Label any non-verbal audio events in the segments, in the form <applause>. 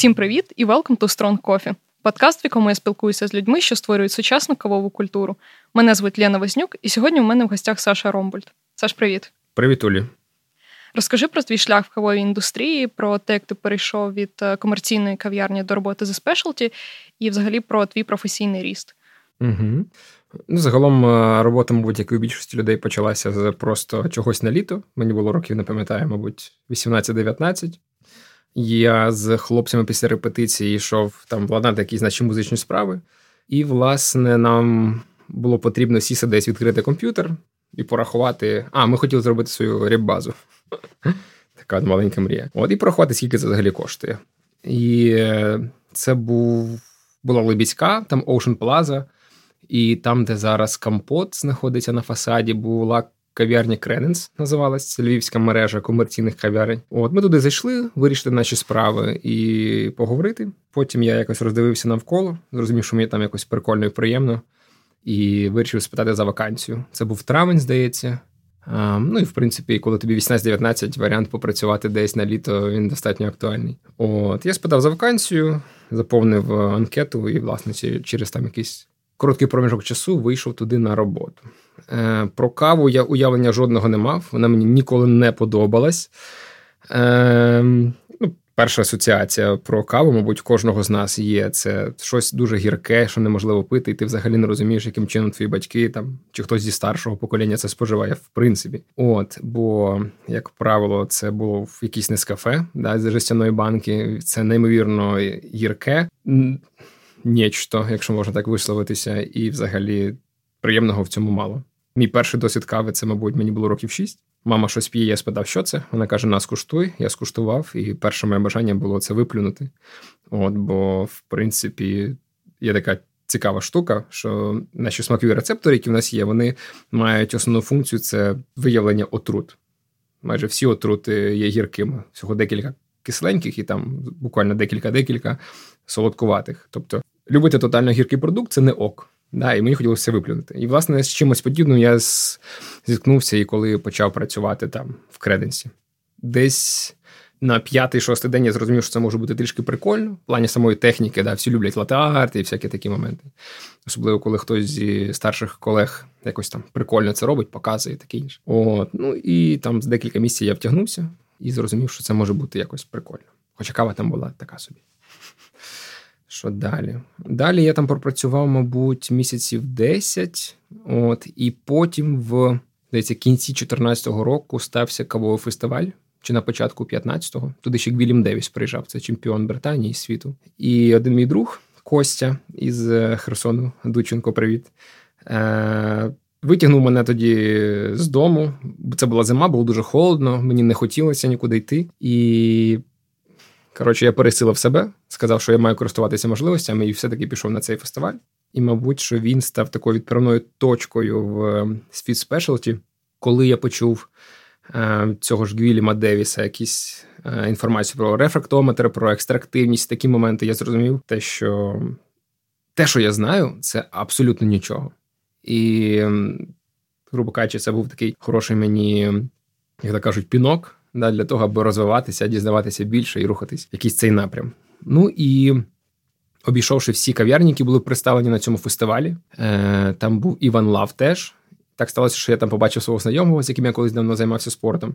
Всім привіт і welcome to Strong Coffee. Подкаст, в якому я спілкуюся з людьми, що створюють сучасну кавову культуру. Мене звуть Лена Вознюк, і сьогодні у мене в гостях Саша Ромбольд. Саш, привіт. Привіт, Олі. Розкажи про твій шлях в кавовій індустрії, про те, як ти перейшов від е, комерційної кав'ярні до роботи за спешалті, і взагалі про твій професійний ріст. Угу. Ну, Загалом е, робота, мабуть, як і у більшості людей почалася з просто чогось на літо. Мені було років, не пам'ятаю, мабуть, 18-19. Я з хлопцями після репетиції йшов там владнати якісь наші музичні справи. І, власне, нам було потрібно сісти десь відкрити комп'ютер і порахувати. А, ми хотіли зробити свою реп-базу. <laughs> Така маленька мрія. От і порахувати, скільки це взагалі коштує. І е, це був була Лебідська, там Ocean Plaza, і там, де зараз Кампот знаходиться на фасаді, була кав'ярня Крененс, називалась це львівська мережа комерційних кав'ярень. От ми туди зайшли, вирішити наші справи і поговорити. Потім я якось роздивився навколо, зрозумів, що мені там якось прикольно і приємно, і вирішив спитати за вакансію. Це був травень, здається. А, ну і в принципі, коли тобі 18-19, варіант попрацювати десь на літо, він достатньо актуальний. От я спитав за вакансію, заповнив анкету, і, власне, через там якийсь короткий проміжок часу вийшов туди на роботу. Е, Про каву я уявлення жодного не мав, вона мені ніколи не подобалась. Е, ну, Перша асоціація про каву, мабуть, кожного з нас є. Це щось дуже гірке, що неможливо пити, і ти взагалі не розумієш, яким чином твої батьки там чи хтось зі старшого покоління це споживає, в принципі. От, бо, як правило, це було в якійсь нескафе да, з жестяної банки. Це неймовірно гірке нічто, якщо можна так висловитися, і взагалі приємного в цьому мало. Мій перший досвід кави це, мабуть, мені було років шість. Мама щось п'є, я спитав, що це. Вона каже: нас куштуй. Я скуштував, і перше моє бажання було це виплюнути. От, бо, в принципі, є така цікава штука, що наші смакові рецептори, які в нас є, вони мають основну функцію це виявлення отрут. Майже всі отрути є гіркими. Всього декілька кисленьких, і там буквально декілька-декілька солодкуватих. Тобто любити тотально гіркий продукт це не ок. Да, І мені хотілося це виплюнути. І, власне, з чимось подібним я зіткнувся і коли почав працювати там в креденсі. Десь на п'ятий-шостий день я зрозумів, що це може бути трішки прикольно. В плані самої техніки, да, всі люблять латеарти і всякі такі моменти. Особливо, коли хтось зі старших колег якось там прикольно це робить, показує таке інше. От, ну і там з декілька місяців я втягнувся і зрозумів, що це може бути якось прикольно. Хоча кава там була така собі. Що далі? Далі я там пропрацював, мабуть, місяців 10, от, і потім в здається, кінці 2014 року стався кавовий фестиваль. Чи на початку 15-го. Туди ще Гвілім Девіс приїжджав, це чемпіон Британії і світу. І один мій друг Костя із е, Херсону, Дученко, привіт. Е- Витягнув мене тоді з дому. Це була зима, було дуже холодно, мені не хотілося нікуди йти. І Коротше, я пересилив себе, сказав, що я маю користуватися можливостями, і все-таки пішов на цей фестиваль. І, мабуть, що він став такою відправною точкою в Speed Specialty, коли я почув е, цього ж Гвіліма Девіса якісь е, інформацію про рефрактометр, про екстрактивність, такі моменти я зрозумів, те, що те, що я знаю, це абсолютно нічого. І, грубо кажучи, це був такий хороший мені, як то кажуть, пінок да, для того, аби розвиватися, дізнаватися більше і рухатись в якийсь цей напрям. Ну і обійшовши всі кав'ярні, які були представлені на цьому фестивалі, е, там був One Love теж. Так сталося, що я там побачив свого знайомого, з яким я колись давно займався спортом.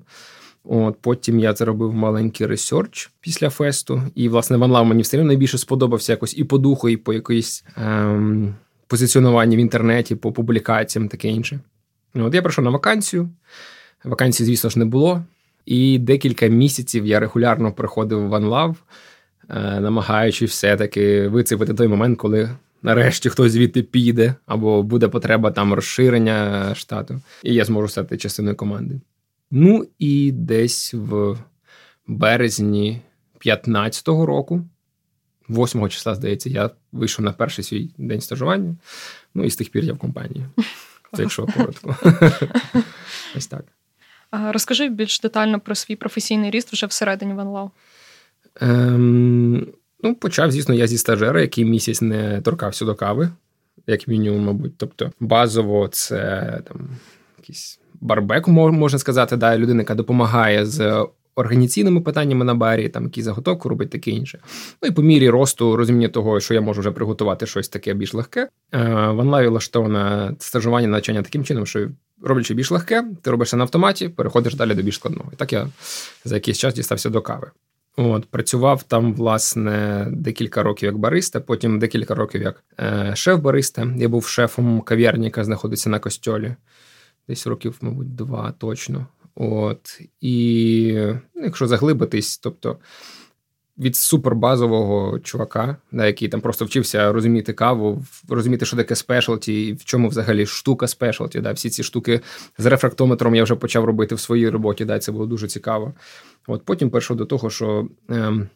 От Потім я зробив маленький research після фесту. І, власне, One Love мені все одно найбільше сподобався якось і по духу, і по якоїсь ем, позиціонуванні в інтернеті, по публікаціям, таке інше. От я прийшов на вакансію. Вакансії, звісно ж, не було. І декілька місяців я регулярно приходив в OneLove, е, намагаючись все-таки вицепити той момент, коли нарешті хтось звідти піде, або буде потреба там розширення штату, і я зможу стати частиною команди. Ну і десь в березні 15-го року, 8 числа, здається, я вийшов на перший свій день стажування. Ну і з тих пір я в компанії. Це якщо коротко. <laughs> Ось так. Розкажи більш детально про свій професійний ріст вже всередині Ванлау. Ем, ну, почав, звісно, я зі стажера, який місяць не торкався до кави, як мінімум, мабуть. Тобто, базово, це там якийсь барбек, можна сказати, да, людина, яка допомагає з організаційними питаннями на барі, там які заготовку робить, таке інше. Ну і по мірі росту розуміння того, що я можу вже приготувати щось таке більш легке. Е, в онлайні влаштоване стажування навчання таким чином, що роблячи більш легке, ти робиш це на автоматі, переходиш далі до більш складного. І так я за якийсь час дістався до кави. От, Працював там, власне, декілька років як бариста, потім декілька років як е, шеф-бариста. Я був шефом кав'ярні, яка знаходиться на костьолі. Десь років, мабуть, два точно. От. І ну, якщо заглибитись, тобто від супербазового чувака, да, який там просто вчився розуміти каву, розуміти, що таке спешалті, і в чому взагалі штука спешалті. Да, Всі ці штуки з рефрактометром я вже почав робити в своїй роботі. Да, Це було дуже цікаво. От Потім перейшов до того, що ем,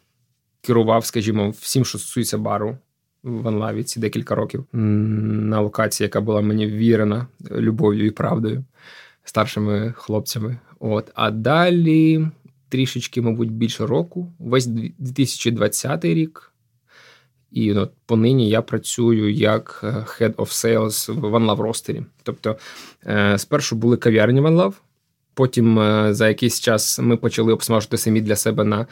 керував, скажімо, всім, що стосується бару. В Анлаві ці декілька років на локації, яка була мені вірена любов'ю і правдою, старшими хлопцями. От. А далі трішечки, мабуть, більше року, весь 2020 рік. І от понині я працюю як е, Head of Sales в OneLove ростері. Тобто, е, спершу були кав'ярні OneLove, Потім е, за якийсь час ми почали обсмажити самі для себе на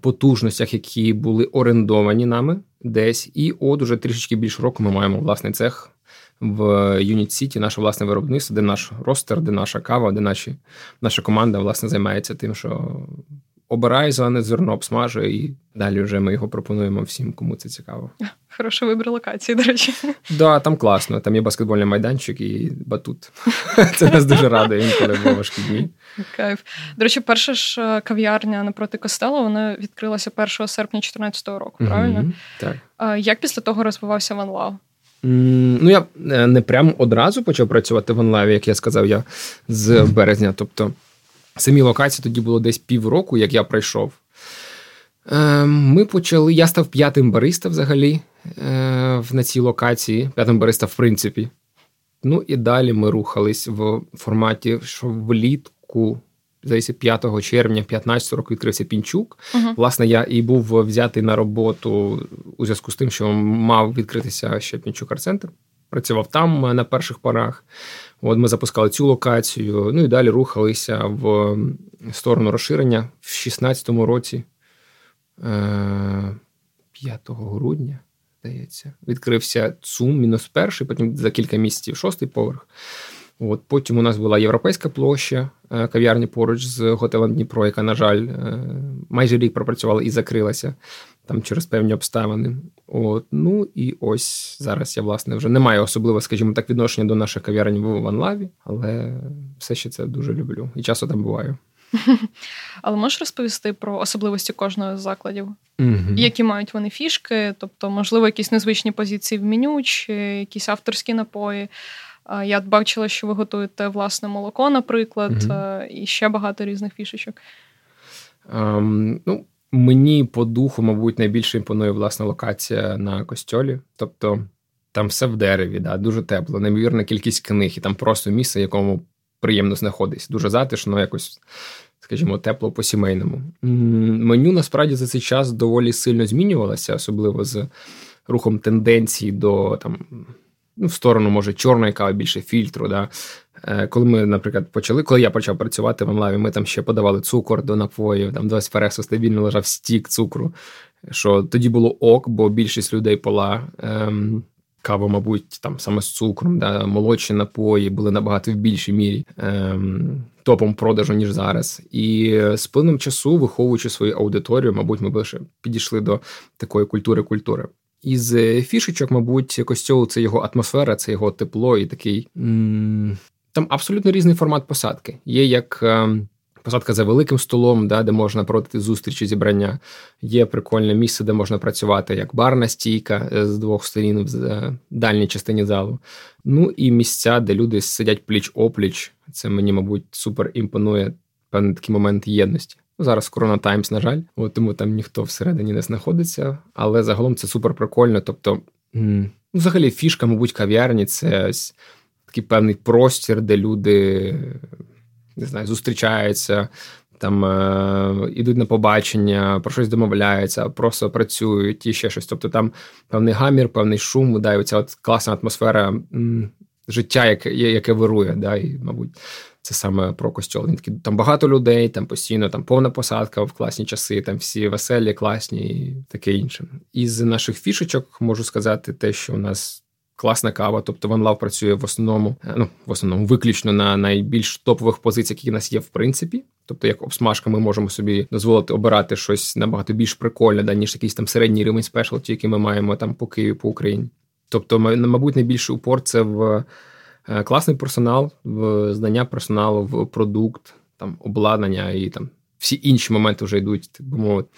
потужностях, які були орендовані нами десь. І от уже трішечки більше року ми маємо власний цех в Юніт Сіті, наше власне виробництво, де наш ростер, де наша кава, де наші, наша команда власне займається тим, що обирає зелене зерно, обсмажує, і далі вже ми його пропонуємо всім, кому це цікаво. Хороший вибір локації, до речі. Да, там класно. Там є баскетбольний майданчик і батут. Це нас дуже радує інколи в важкі дні. Кайф. До речі, перша ж е, кав'ярня напроти костелу вона відкрилася 1 серпня 2014 року, правильно? Так. Як після того розвивався ванлав? Ну, я е, не прямо одразу почав працювати в онлайві, як я сказав, я з березня. Тобто, самі локації тоді було десь півроку, як я прийшов. Ем, ми почали. Я став п'ятим бариста взагалі е, на цій локації. П'ятим бариста, в принципі. Ну і далі ми рухались в форматі, що влітку здається, 5 червня 15 року відкрився пінчук. Uh-huh. Власне, я і був взятий на роботу у зв'язку з тим, що мав відкритися ще пінчук арт-центр. Працював там на перших порах. От ми запускали цю локацію. Ну і далі рухалися в сторону розширення в 16-му році, 5 е, грудня, здається, відкрився ЦУМ мінус перший, потім за кілька місяців шостий поверх. От Потім у нас була європейська площа е, кав'ярні поруч з готелем Дніпро, яка, на жаль, е, майже рік пропрацювала і закрилася там через певні обставини. От, Ну і ось зараз я, власне, вже не маю особливо, скажімо так, відношення до наших кав'ярень в Ванлаві, але все ще це дуже люблю і часто там буваю. <laughs> Але можеш розповісти про особливості кожного з закладів, угу. які мають вони фішки, тобто, можливо, якісь незвичні позиції в меню, чи якісь авторські напої. Я бачила, що ви готуєте власне молоко, наприклад, mm і ще багато різних фішечок. Um, ну, Мені по духу, мабуть, найбільше імпонує власна локація на костьолі. Тобто там все в дереві, да, дуже тепло, неймовірна кількість книг, і там просто місце, якому приємно знаходитись. Дуже затишно, якось, скажімо, тепло по-сімейному. Меню насправді за цей час доволі сильно змінювалося, особливо з рухом тенденцій до там ну, в сторону, може, чорної кави, більше фільтру. Да? Е, коли ми, наприклад, почали, коли я почав працювати в One Love і, ми там ще подавали цукор до напоїв, там до еспресо стабільно лежав стік цукру. Що тоді було ок, бо більшість людей пила ем, каву, мабуть, там саме з цукром, да, молочні напої були набагато в більшій мірі ем, топом продажу, ніж зараз. І з плином часу, виховуючи свою аудиторію, мабуть, ми більше підійшли до такої культури-культури. Із е, фішечок, мабуть, костюл це його атмосфера, це його тепло і такий. Там абсолютно різний формат посадки. Є як ем, посадка за великим столом, да, де можна проводити зустрічі зібрання. Є прикольне місце, де можна працювати як барна стійка е, з двох сторін в е, дальній частині залу. Ну і місця, де люди сидять пліч опліч. Це мені, мабуть, супер імпонує певний такий момент єдності. Зараз Корона Таймс, на жаль, от тому там ніхто всередині не знаходиться, але загалом це супер прикольно. Тобто, ну, взагалі, фішка, мабуть, кав'ярні це такий певний простір, де люди не знаю, зустрічаються, там е, ідуть на побачення, про щось домовляються, просто працюють і ще щось. Тобто там певний гамір, певний шум, да, і оця от класна атмосфера життя, яке яке вирує, да, і, мабуть. Це саме про костьол. Він такий, там багато людей, там постійно там повна посадка в класні часи, там всі веселі, класні і таке інше. Із наших фішечок можу сказати те, що у нас. Класна кава, тобто OneLove працює в основному, е, ну в основному виключно на найбільш топових позиціях, які в нас є, в принципі. Тобто, як обсмажка, ми можемо собі дозволити обирати щось набагато більш прикольне, да, ніж якийсь там середній рівень спешалті, який ми маємо там по Києві, по Україні. Тобто, мабуть, найбільший упор це в класний персонал, знання персоналу, в продукт, там обладнання і там всі інші моменти вже йдуть, так би мовити.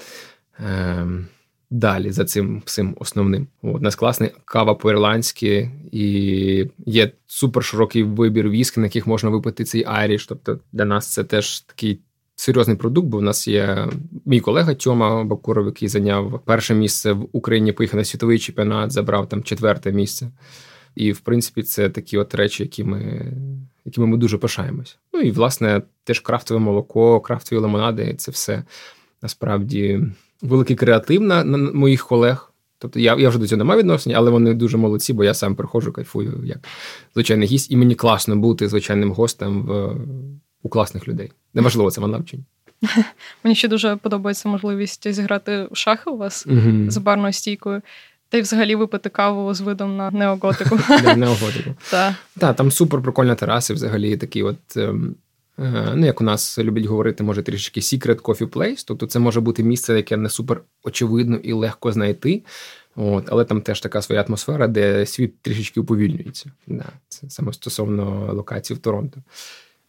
Ем, далі за цим всім основним. У нас класний кава по-ірландськи, і є супер широкий вибір віск, на яких можна випити цей айріш. Тобто для нас це теж такий. Серйозний продукт, бо в нас є мій колега Тьома Бакуров, який зайняв перше місце в Україні, поїхав на світовий чемпіонат, забрав там четверте місце. І, в принципі, це такі от речі, які ми, якими ми дуже пишаємось. Ну і, власне, теж крафтове молоко, крафтові лимонади це все насправді великий креатив на, на моїх колег. Тобто я я вже до цього не маю відношення, але вони дуже молодці, бо я сам приходжу, кайфую як звичайний гість, і мені класно бути звичайним гостем в, у класних людей. Неважливо, це вона вчень. <laughs> Мені ще дуже подобається можливість зіграти в шахи у вас за барною стійкою. Та й взагалі випити каву з видом на неоготику. <laughs> Неоготику. Так, там супер прикольна тераса, взагалі такий от ем, Е, ну, як у нас люблять говорити, може трішки secret coffee place, тобто це може бути місце, яке не супер очевидно і легко знайти. От, Але там теж така своя атмосфера, де світ трішечки уповільнюється. Да, Це саме стосовно локації в Торонто.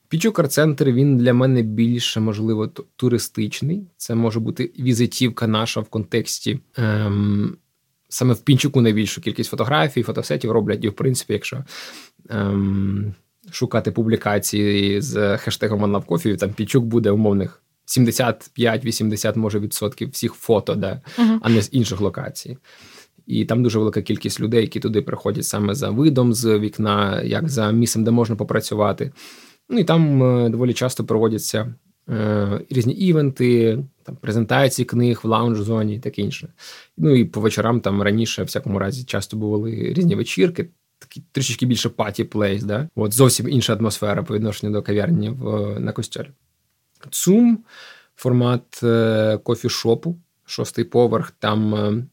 Пічукар центр він для мене більше, можливо, туристичний. Це може бути візитівка наша в контексті. Ем, Саме в Пінчуку найбільшу кількість фотографій, фотосетів роблять, і в принципі, якщо. Ем, шукати публікації з хештегом OneLoveCoffee, там Пічук буде умовних 75-80 може відсотків всіх фото, да, uh-huh. а не з інших локацій. І там дуже велика кількість людей, які туди приходять саме за видом з вікна, як за місцем, де можна попрацювати. Ну і там е, доволі часто проводяться е, різні івенти, там презентації книг в лаунж-зоні і таке інше. Ну і по вечорам там раніше, в всякому разі, часто були різні вечірки такий трішечки більше паті плейс, да? От зовсім інша атмосфера по відношенню до кав'ярні в, на костьолі. Цум формат е, кофішопу, шостий поверх. Там е,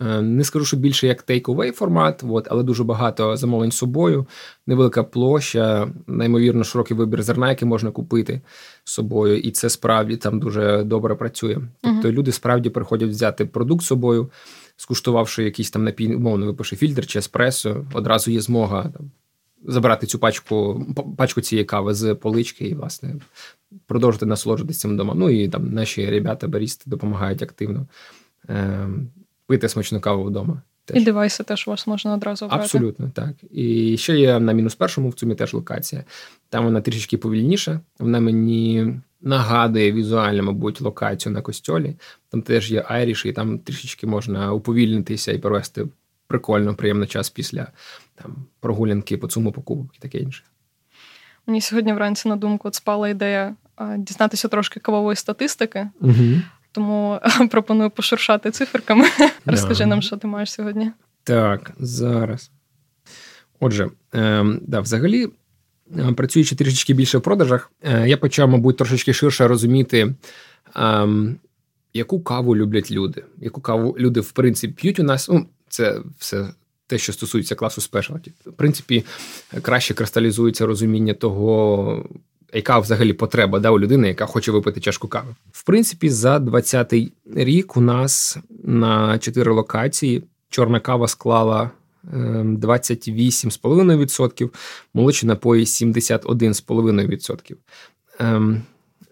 не скажу, що більше як take-away формат, от, але дуже багато замовлень з собою, невелика площа, неймовірно широкий вибір зерна, який можна купити з собою, і це справді там дуже добре працює. Тобто uh-huh. люди справді приходять взяти продукт з собою скуштувавши якийсь там напій, умовно випише фільтр чи еспресо, одразу є змога там забрати цю пачку пачку цієї кави з полички і, власне, продовжити насолоджуватися цим вдома. Ну і там наші ребята, барісти допомагають активно е, пити смачну каву вдома. Теж. І девайси теж у вас можна одразу обрати. Абсолютно, так. І ще є на мінус першому в цьому теж локація. Там вона трішечки повільніша. Вона мені нагадує візуально, мабуть, локацію на костьолі. Там теж є айріш, і там трішечки можна уповільнитися і провести прикольно, приємний час після там прогулянки по цьому покупок і таке інше. Мені сьогодні вранці на думку от спала ідея дізнатися трошки кавової статистики, угу. Тому <laughs> пропоную пошуршати циферками. Розкажи нам, що ти маєш сьогодні. Так, зараз. Отже, е, да, взагалі Е, працюючи трішечки більше в продажах, е, я почав, мабуть, трошечки ширше розуміти, ем, яку каву люблять люди, яку каву люди, в принципі, п'ють у нас. Ну, це все. Те, що стосується класу спешалті. В принципі, краще кристалізується розуміння того, яка взагалі потреба да, у людини, яка хоче випити чашку кави. В принципі, за 20-й рік у нас на чотири локації чорна кава склала 28,5%, ем, молочні напої 71,5%.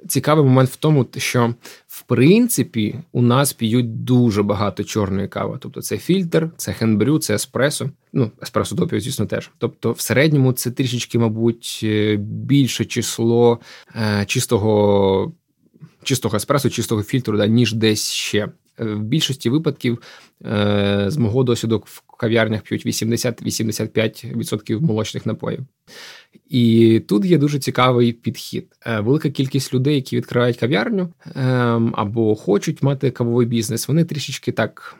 Цікавий момент в тому, що в принципі у нас п'ють дуже багато чорної кави. Тобто це фільтр, це хенбрю, це еспресо. Ну, еспресо допів, звісно, теж. Тобто, в середньому це трішечки, мабуть, е, більше число е, чистого чистого еспресо, чистого фільтру, да, ніж десь ще. Е, в більшості випадків е, з мого досвіду в кав'ярнях п'ють 80-85% молочних напоїв. І тут є дуже цікавий підхід. Е, велика кількість людей, які відкривають кав'ярню ем, або хочуть мати кавовий бізнес, вони трішечки так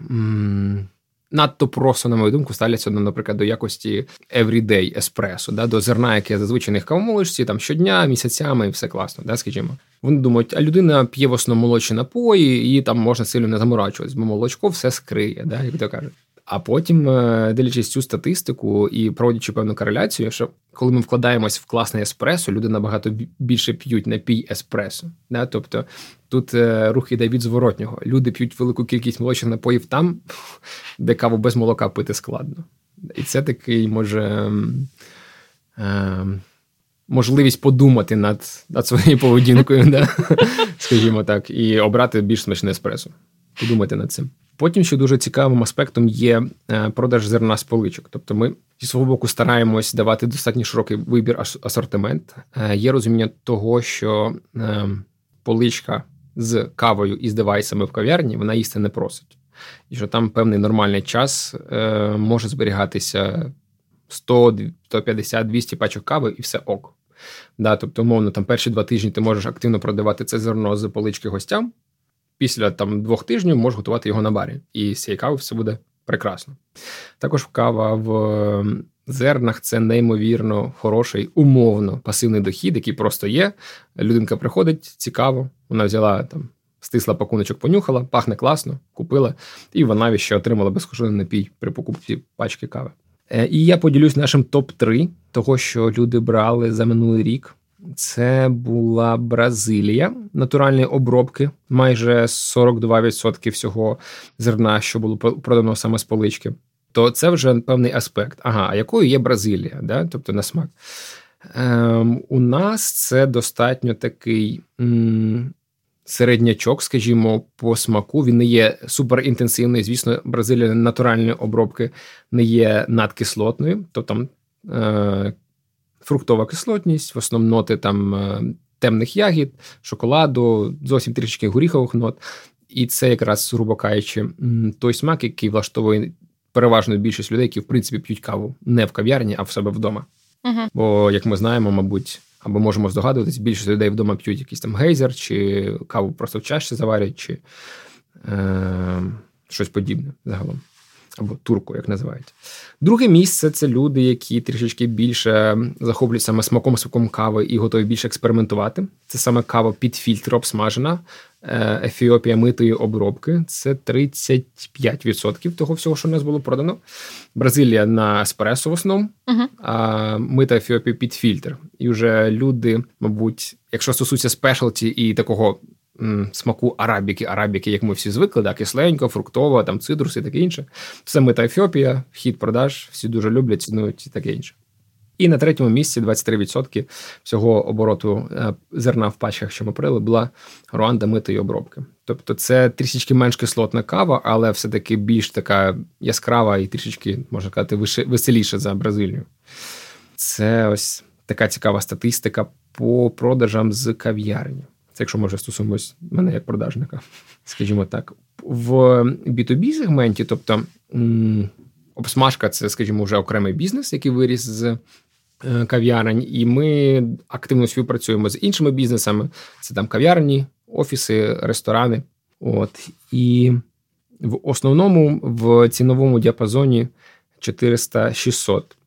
надто просто, на мою думку, ставляться, ну, наприклад, до якості everyday еспресо, да, до зерна, яке зазвичай них кавомолочці, там щодня, місяцями і все класно, да, скажімо. Вони думають, а людина п'є в основному молочні напої, і там можна сильно не заморачуватись, бо молочко все скриє, да, як то кажуть. А потім, е, дивлячись цю статистику і проводячи певну кореляцію, що коли ми вкладаємось в класне еспресо, люди набагато більше п'ють напій еспресо. Да? Тобто тут е, рух іде від зворотнього. Люди п'ють велику кількість молочних напоїв там, <laughs> де каву без молока пити складно. І це такий може. Е, можливість подумати над над своєю поведінкою, <laughs> скажімо так, і обрати більш смачне еспресо. Подумати над цим. Потім ще дуже цікавим аспектом є е, продаж зерна з поличок. Тобто, ми зі свого боку стараємось давати достатньо широкий вибір асортимент. Е, є розуміння того, що е, поличка з кавою і з девайсами в кав'ярні вона їсти не просить, і що там певний нормальний час може зберігатися 100, 150, 200 пачок кави і все ок. Да, Тобто, умовно, там перші два тижні ти можеш активно продавати це зерно з полички гостям після там двох тижнів можеш готувати його на барі. І з цієї кави все буде прекрасно. Також кава в зернах це неймовірно хороший, умовно пасивний дохід, який просто є. Людинка приходить, цікаво, вона взяла там. Стисла пакуночок, понюхала, пахне класно, купила, і вона ще отримала безкоштовний напій при покупці пачки кави. Е, і я поділюсь нашим топ-3 того, що люди брали за минулий рік це була Бразилія натуральні обробки, майже 42% всього зерна, що було продано саме з полички. То це вже певний аспект. Ага, а якою є Бразилія, да? тобто на смак. Ем, У нас це достатньо такий м- середнячок, скажімо, по смаку. Він не є суперінтенсивний. Звісно, Бразилія натуральні обробки не є надкислотною, то там е- фруктова кислотність, в основному ноти там е, темних ягід, шоколаду, зовсім трішки горіхових нот. І це якраз, грубо кажучи, той смак, який влаштовує переважно більшість людей, які в принципі п'ють каву не в кав'ярні, а в себе вдома. uh Бо, як ми знаємо, мабуть, або можемо здогадуватись, більшість людей вдома п'ють якийсь там гейзер, чи каву просто в чашці заварять, чи е, щось подібне загалом або турку, як називають. Друге місце це люди, які трішечки більше захоплюють саме смаком смаком кави і готові більше експериментувати. Це саме кава під фільтр обсмажена, е, Ефіопія митої обробки. Це 35% того всього, що в нас було продано. Бразилія на еспресо в основному, uh-huh. а мита Ефіопія під фільтр. І вже люди, мабуть, якщо стосується спешалті і такого смаку арабіки, арабіки, як ми всі звикли, да, кисленько, фруктово, там цитрус і таке інше. Це мета Ефіопія, хід продаж, всі дуже люблять, цінують і таке інше. І на третьому місці 23% всього обороту е, зерна в пачках, що ми прили, була Руанда митої обробки. Тобто це трішечки менш кислотна кава, але все-таки більш така яскрава і трішечки, можна сказати, веселіша за Бразилію. Це ось така цікава статистика по продажам з кав'ярні. Це якщо може стосуємось мене як продажника, <laughs> скажімо так. В B2B сегменті, тобто обсмажка це, скажімо, вже окремий бізнес, який виріс з е, кав'ярень, і ми активно співпрацюємо з іншими бізнесами. Це там кав'ярні, офіси, ресторани. От і в основному в ціновому діапазоні 400-600 Е,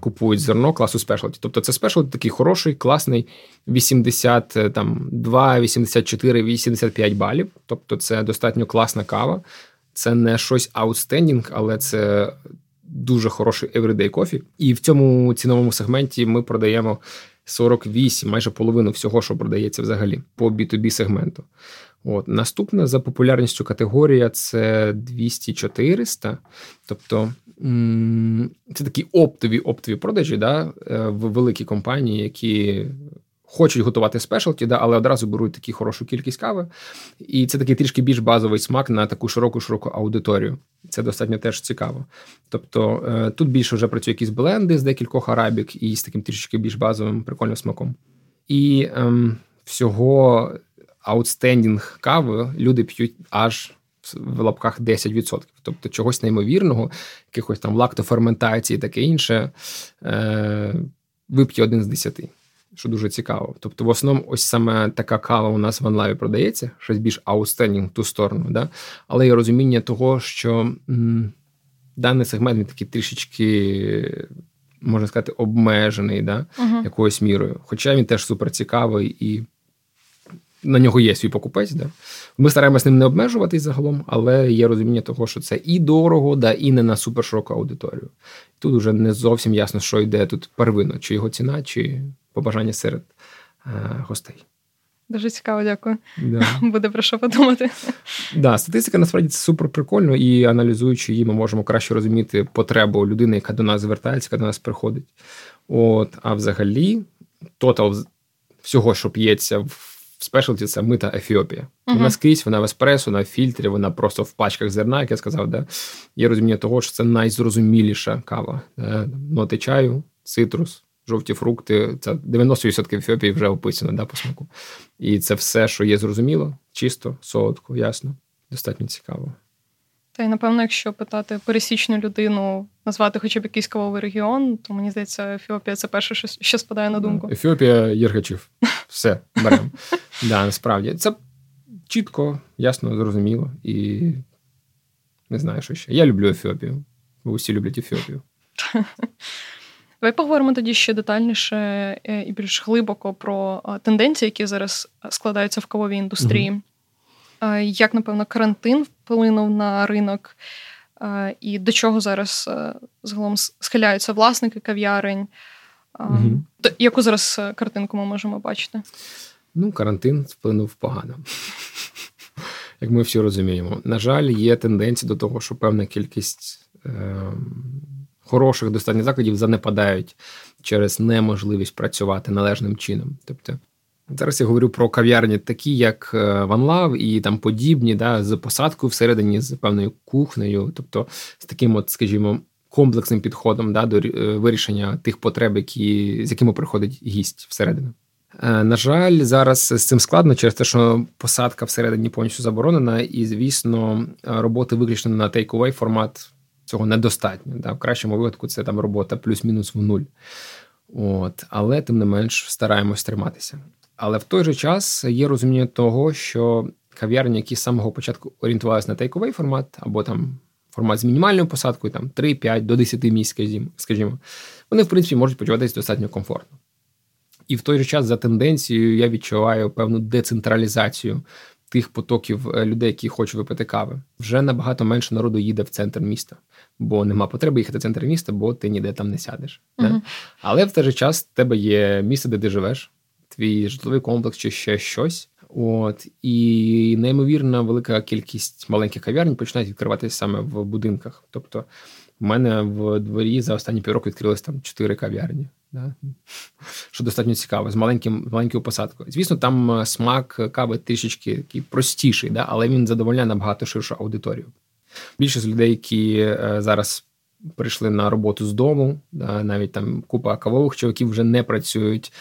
купують зерно класу спешлті. Тобто це спешлті такий хороший, класний 82, 84, 85 балів. Тобто це достатньо класна кава. Це не щось outstanding, але це дуже хороший everyday coffee. І в цьому ціновому сегменті ми продаємо 48, майже половину всього, що продається взагалі по B2B сегменту. От Наступна за популярністю категорія це 200-400. Тобто це такі оптові оптові продажі да, е, в великі компанії, які хочуть готувати specialty, да, але одразу беруть таку хорошу кількість кави. І це такий трішки більш базовий смак на таку широку широку аудиторію. Це достатньо теж цікаво. Тобто е, тут більше вже працюють якісь бленди з декількох арабік і з таким трішки більш базовим прикольним смаком. І ем, всього outstanding кави люди п'ють аж в лапках 10%. Тобто чогось неймовірного, якихось там лактоферментації і таке інше, е, вип'є один з десяти. що дуже цікаво. Тобто, в основному, ось саме така кава у нас в One Love і продається, щось більш outstanding в ту сторону. Да? Але є розуміння того, що м- даний сегмент він такий трішечки, можна сказати, обмежений да? uh якоюсь мірою. Хоча він теж супер цікавий і на нього є свій покупець. Да? Ми стараємося ним не обмежуватись загалом, але є розуміння того, що це і дорого, да, і не на супершироку аудиторію. Тут вже не зовсім ясно, що йде тут первинно, чи його ціна, чи побажання серед е, гостей. Дуже цікаво, дякую. Да. <laughs> Буде про що подумати. Да, статистика насправді це супер прикольно, і аналізуючи її, ми можемо краще розуміти потребу людини, яка до нас звертається, яка до нас приходить. От, А взагалі, тотал всього, що п'ється в спешалті це мита Ефіопія. Uh-huh. Вона скрізь, вона в еспресо, вона в фільтрі, вона просто в пачках зерна, як я сказав. Да? Є розуміння того, що це найзрозуміліша кава. Да? Ноти чаю, цитрус, жовті фрукти. Це 90% Ефіопії вже описано да, по смаку. І це все, що є зрозуміло, чисто, солодко, ясно, достатньо цікаво. Та й напевно, якщо питати пересічну людину, назвати хоча б якийсь кавовий регіон, то мені здається, Ефіопія це перше, що, що спадає на думку. Ефіопія Єргачів. Все, беремо. <laughs> Да, насправді це чітко, ясно, зрозуміло. І не знаю, що ще. Я люблю Ефіопію, бо усі люблять Ефіопію. <laughs> Давай поговоримо тоді ще детальніше е, і більш глибоко про тенденції, які зараз складаються в кавовій індустрії. Угу. Як, напевно, карантин вплинув на ринок, і до чого зараз загалом схиляються власники кав'ярень? Угу. Яку зараз картинку ми можемо бачити? Ну, карантин вплинув погано. Як ми всі розуміємо. На жаль, є тенденція до того, що певна кількість е, хороших достатньо закладів занепадають через неможливість працювати належним чином. Тобто Зараз я говорю про кав'ярні, такі як Ванлав і там подібні, да, з посадкою всередині, з певною кухнею, тобто з таким, от, скажімо, комплексним підходом да, до е, вирішення тих потреб, які, з якими приходить гість всередину. Е, на жаль, зараз з цим складно через те, що посадка всередині повністю заборонена, і, звісно, роботи виключно на take-away формат цього недостатньо. Да. В кращому випадку це там робота плюс-мінус в нуль. От, Але тим не менш стараємось триматися. Але в той же час є розуміння того, що кав'ярні, які з самого початку орієнтувалися на тейковий формат, або там формат з мінімальною посадкою, там 3-5 до 10 місць, скажімо, вони, в принципі, можуть почуватися достатньо комфортно. І в той же час, за тенденцією, я відчуваю певну децентралізацію тих потоків е, людей, які хочуть випити кави. Вже набагато менше народу їде в центр міста, бо нема потреби їхати в центр міста, бо ти ніде там не сядеш. Uh-huh. Але в той же час в тебе є місце, де ти живеш твій житловий комплекс чи ще щось. От і неймовірна велика кількість маленьких кав'ярень починають відкриватися саме в будинках. Тобто, в мене в дворі за останні півроку відкрилось там чотири кав'ярні, да? що достатньо цікаво, з маленьким маленькою посадкою. Звісно, там е, смак кави трішечки такий простіший, да? але він задовольняє набагато ширшу аудиторію. Більшість людей, які е, зараз прийшли на роботу з дому. Навіть там купа кавових чоловіків вже не працюють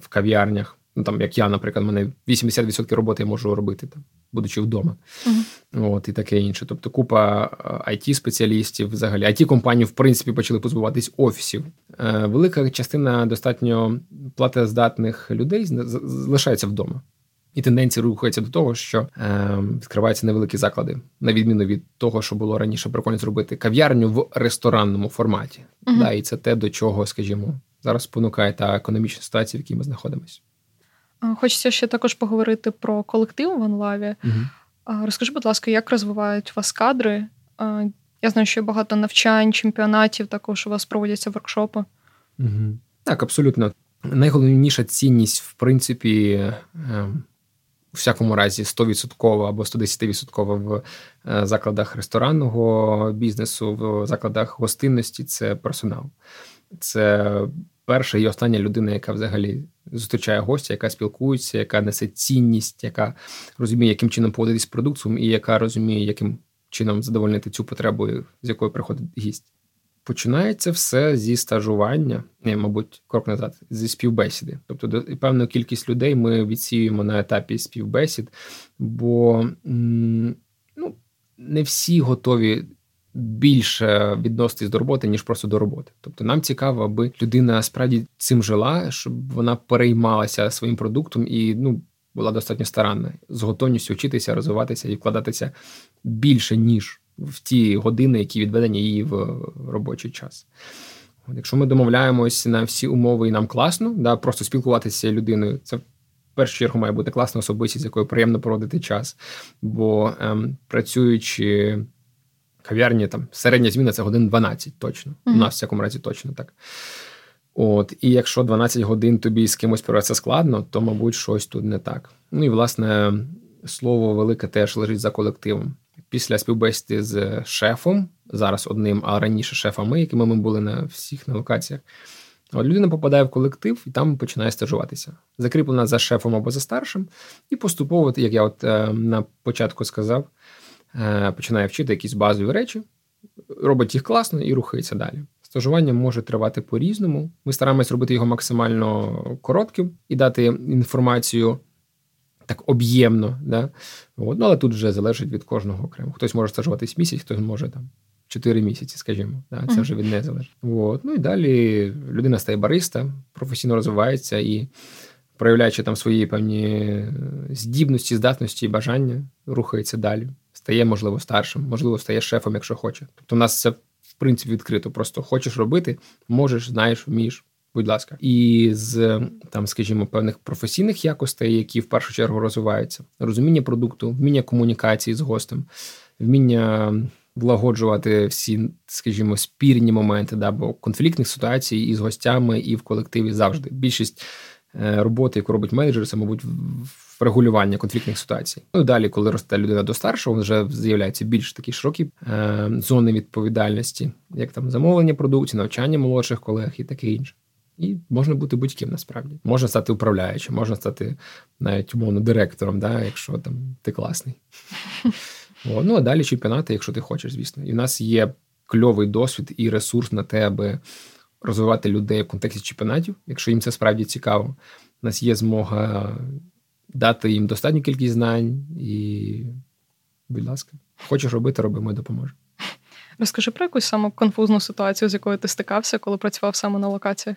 в кав'ярнях. Ну там, як я, наприклад, мене 80% роботи я можу робити там, будучи вдома. uh От і таке інше. Тобто, купа it е, спеціалістів взагалі it компанії в принципі почали позбуватись офісів. Е, велика частина достатньо платездатних людей залишається вдома. І тенденції рухаються до того, що е, відкриваються невеликі заклади, на відміну від того, що було раніше прикольно зробити кав'ярню в ресторанному форматі. uh Да, І це те, до чого, скажімо, зараз спонукає та економічна ситуація, в якій ми знаходимося. Хочеться ще також поговорити про колектив в Анлаві. uh Розкажи, будь ласка, як розвивають вас кадри? Я знаю, що є багато навчань, чемпіонатів, також у вас проводяться воркшопи. uh Так, абсолютно. Найголовніша цінність, в принципі, ем, у всякому разі 100% або 110% в е, закладах ресторанного бізнесу, в закладах гостинності це персонал. Це перша і остання людина, яка взагалі зустрічає гостя, яка спілкується, яка несе цінність, яка розуміє, яким чином поводитись з продукцією, і яка розуміє, яким чином задовольнити цю потребу, з якою приходить гість. Починається все зі стажування, не, мабуть, крок назад, зі співбесіди. Тобто, певну кількість людей ми відсіюємо на етапі співбесід, бо ну, не всі готові більше відноситись до роботи, ніж просто до роботи. Тобто нам цікаво, аби людина справді цим жила, щоб вона переймалася своїм продуктом і ну була достатньо старанна, з готовністю вчитися, розвиватися і вкладатися більше, ніж в ті години, які відведені її в робочий час. Якщо ми домовляємось на всі умови і нам класно, да, просто спілкуватися з людиною, це в першу чергу має бути класна особистість, з якою приємно проводити час. Бо ем, працюючи кав'ярні, там середня зміна це годин 12 точно. Mm-hmm. У нас в всякому разі точно так. От, І якщо 12 годин тобі з кимось це складно, то, мабуть, щось тут не так. Ну і власне слово велике теж лежить за колективом. Після співбесіди з шефом, зараз одним, а раніше шефами, якими ми були на всіх на локаціях. От людина попадає в колектив і там починає стажуватися. Закріплена за шефом або за старшим, і поступово, як я от е, на початку сказав, починає вчити якісь базові речі, робить їх класно і рухається далі. Стажування може тривати по-різному. Ми стараємось робити його максимально коротким і дати інформацію так об'ємно. Да? От, ну, Але тут вже залежить від кожного окремо. Хтось може стажуватись місяць, хтось може там. Чотири місяці, скажімо, да, це вже від неї залежить. От. Ну і далі людина стає бариста, професійно розвивається і, проявляючи там свої певні здібності, здатності і бажання, рухається далі. Стає, можливо, старшим, можливо, стає шефом, якщо хоче. Тобто, у нас це в принципі відкрито. Просто хочеш робити, можеш, знаєш, вмієш. Будь ласка, і з там, скажімо, певних професійних якостей, які в першу чергу розвиваються: розуміння продукту, вміння комунікації з гостем, вміння влагоджувати всі, скажімо, спірні моменти, да, бо конфліктних ситуацій і з гостями, і в колективі завжди. Більшість е, роботи, яку робить менеджер, це, мабуть, врегулювання конфліктних ситуацій. Ну і далі, коли росте людина до старшого, вже з'являються більш такі широкі е, зони відповідальності, як там замовлення продуктів, навчання молодших колег і таке інше. І можна бути будь-ким насправді. Можна стати управляючим, можна стати навіть умовно директором, да, якщо там ти класний. <laughs> О, ну а далі чемпіонати, якщо ти хочеш, звісно. І в нас є кльовий досвід і ресурс на те, аби розвивати людей в контексті чемпіонатів, якщо їм це справді цікаво. У нас є змога дати їм достатню кількість знань і, будь ласка, хочеш робити, роби, ми допоможемо. Розкажи про якусь саму конфузну ситуацію, з якою ти стикався, коли працював саме на локаціях.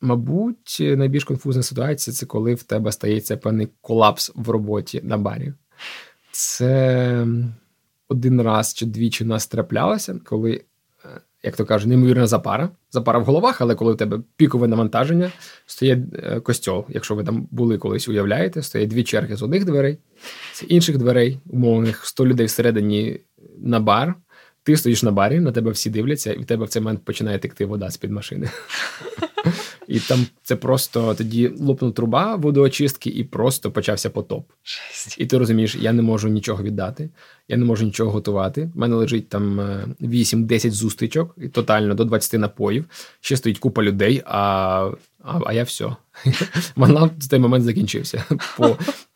Мабуть, найбільш конфузна ситуація це коли в тебе стається певний колапс в роботі на барі. Це один раз чи двічі у нас траплялося, коли, як то кажуть, неймовірна запара. Запара в головах, але коли у тебе пікове навантаження, стоїть е, костьол. Якщо ви там були колись, уявляєте, стоять дві черги з одних дверей, з інших дверей, умовних 100 людей всередині на бар. Ти стоїш на барі, на тебе всі дивляться, і в тебе в цей момент починає текти вода з-під машини. <laughs> І там це просто тоді лопнула труба водоочистки, і просто почався потоп. І ти розумієш, я не можу нічого віддати, я не можу нічого готувати. У мене лежить там 8-10 е, зустрічок, і тотально до 20 напоїв. Ще стоїть купа людей, а а, а я все. Манлав <laughs> в той момент закінчився. <laughs> По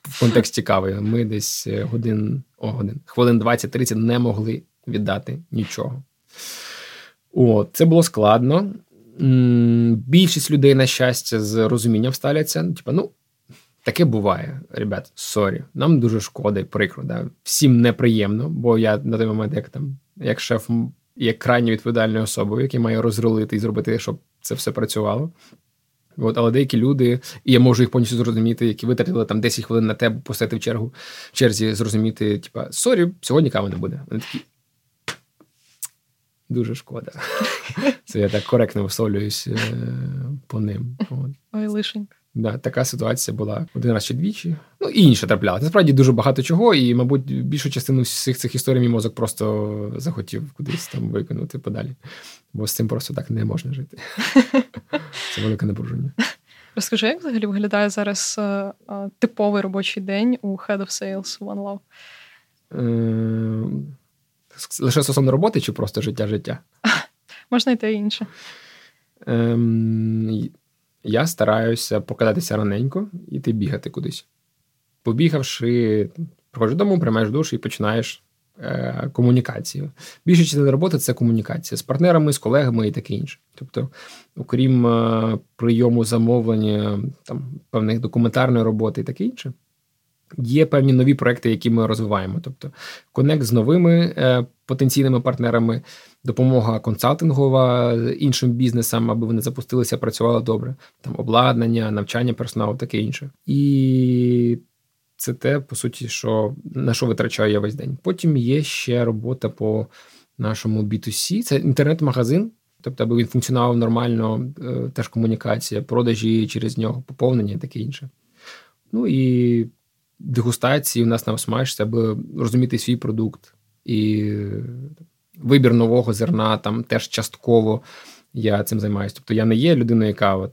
в контексті кави. Ми десь е, годин, о, годин, хвилин 20-30 не могли віддати нічого. О, це було складно. Більшість людей, на щастя, з розумінням ставляться. Типа, ну, таке буває, ребят, sorry. Нам дуже шкода і прикро. Да? Всім неприємно, бо я на той момент, як там, як шеф, як крайньо відповідальною особою, який має розрулити і зробити, щоб це все працювало. От, Але деякі люди, і я можу їх повністю зрозуміти, які витратили там 10 хвилин на тебе, посити в чергу в черзі, зрозуміти, типа, sorry, сьогодні кави не буде. Вони такі, Дуже шкода. <laughs> Це я так коректно висловлююсь е, по ним. Ой, лишенька. Да, Така ситуація була один раз чи двічі. Ну і інше траплялося. Насправді дуже багато чого, і, мабуть, більшу частину всіх цих історій мій мозок просто захотів кудись там викинути подалі. Бо з цим просто так не можна жити. <laughs> Це велике напруження. Розкажи, як взагалі виглядає зараз а, е, а, типовий робочий день у Head of Sales One Love? Е, Лише стосовно роботи чи просто життя-життя? <laughs> Можна й те інше. Ем, Я стараюся покидатися раненько і ти бігати кудись. Побігавши, приходиш додому, приймаєш душ і починаєш е, комунікацію. Більше частина роботи це комунікація з партнерами, з колегами і таке інше. Тобто, окрім е, прийому замовлення там, певних документарної роботи і таке інше. Є певні нові проекти, які ми розвиваємо. Тобто конект з новими е, потенційними партнерами, допомога консалтингова іншим бізнесам, аби вони запустилися, працювали добре. Там обладнання, навчання персоналу, таке інше. І це те, по суті, що на що витрачаю я весь день. Потім є ще робота по нашому B2C. Це інтернет-магазин. Тобто, аби він функціонував нормально, е, теж комунікація, продажі через нього, поповнення і таке інше. Ну і дегустації у нас на смач, аби розуміти свій продукт. І вибір нового зерна там теж частково я цим займаюся. Тобто я не є людиною, яка от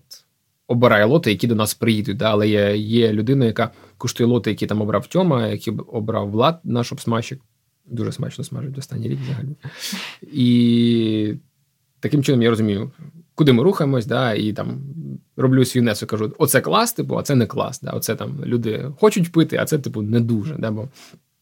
обирає лоти, які до нас приїдуть, да, але я є людиною, яка куштує лоти, які там обрав Тьома, які обрав Влад, наш обсмажчик. Дуже смачно смажить останній рік взагалі. І таким чином я розумію, куди ми рухаємось, да, і там роблю свій внесок, кажу: оце клас, типу, а це не клас. Да, Оце там люди хочуть пити, а це, типу, не дуже. Да, бо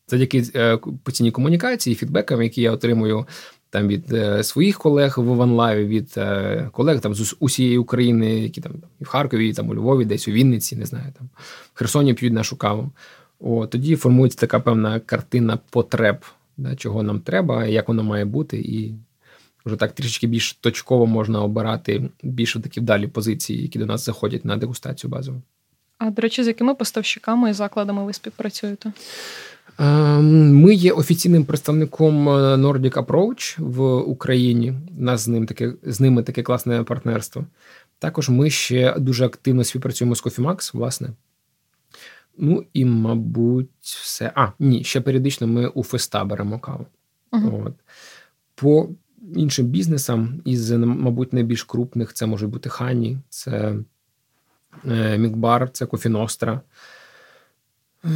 завдяки е, постійній комунікації, фідбекам, які я отримую там від е, своїх колег в Ванлаві, від е, колег там з усієї України, які там і в Харкові, і там у Львові, десь у Вінниці, не знаю, там в Херсоні п'ють нашу каву. О, тоді формується така певна картина потреб, да, чого нам треба, як воно має бути, і вже так трішечки більш точково можна обирати більше такі вдалі позиції, які до нас заходять на дегустацію базову. А до речі, з якими поставщиками і закладами ви співпрацюєте? Ем, ми є офіційним представником е, Nordic Approach в Україні. У нас з ним таке з ними таке класне партнерство. Також ми ще дуже активно співпрацюємо з Coffee Max, власне. Ну і, мабуть, все. А, ні, ще періодично ми у Феста беремо каву. Uh-huh. От. По іншим бізнесам, із, мабуть, найбільш крупних це може бути Honey, це е, Milk Bar, це Coffee Nostra. Е,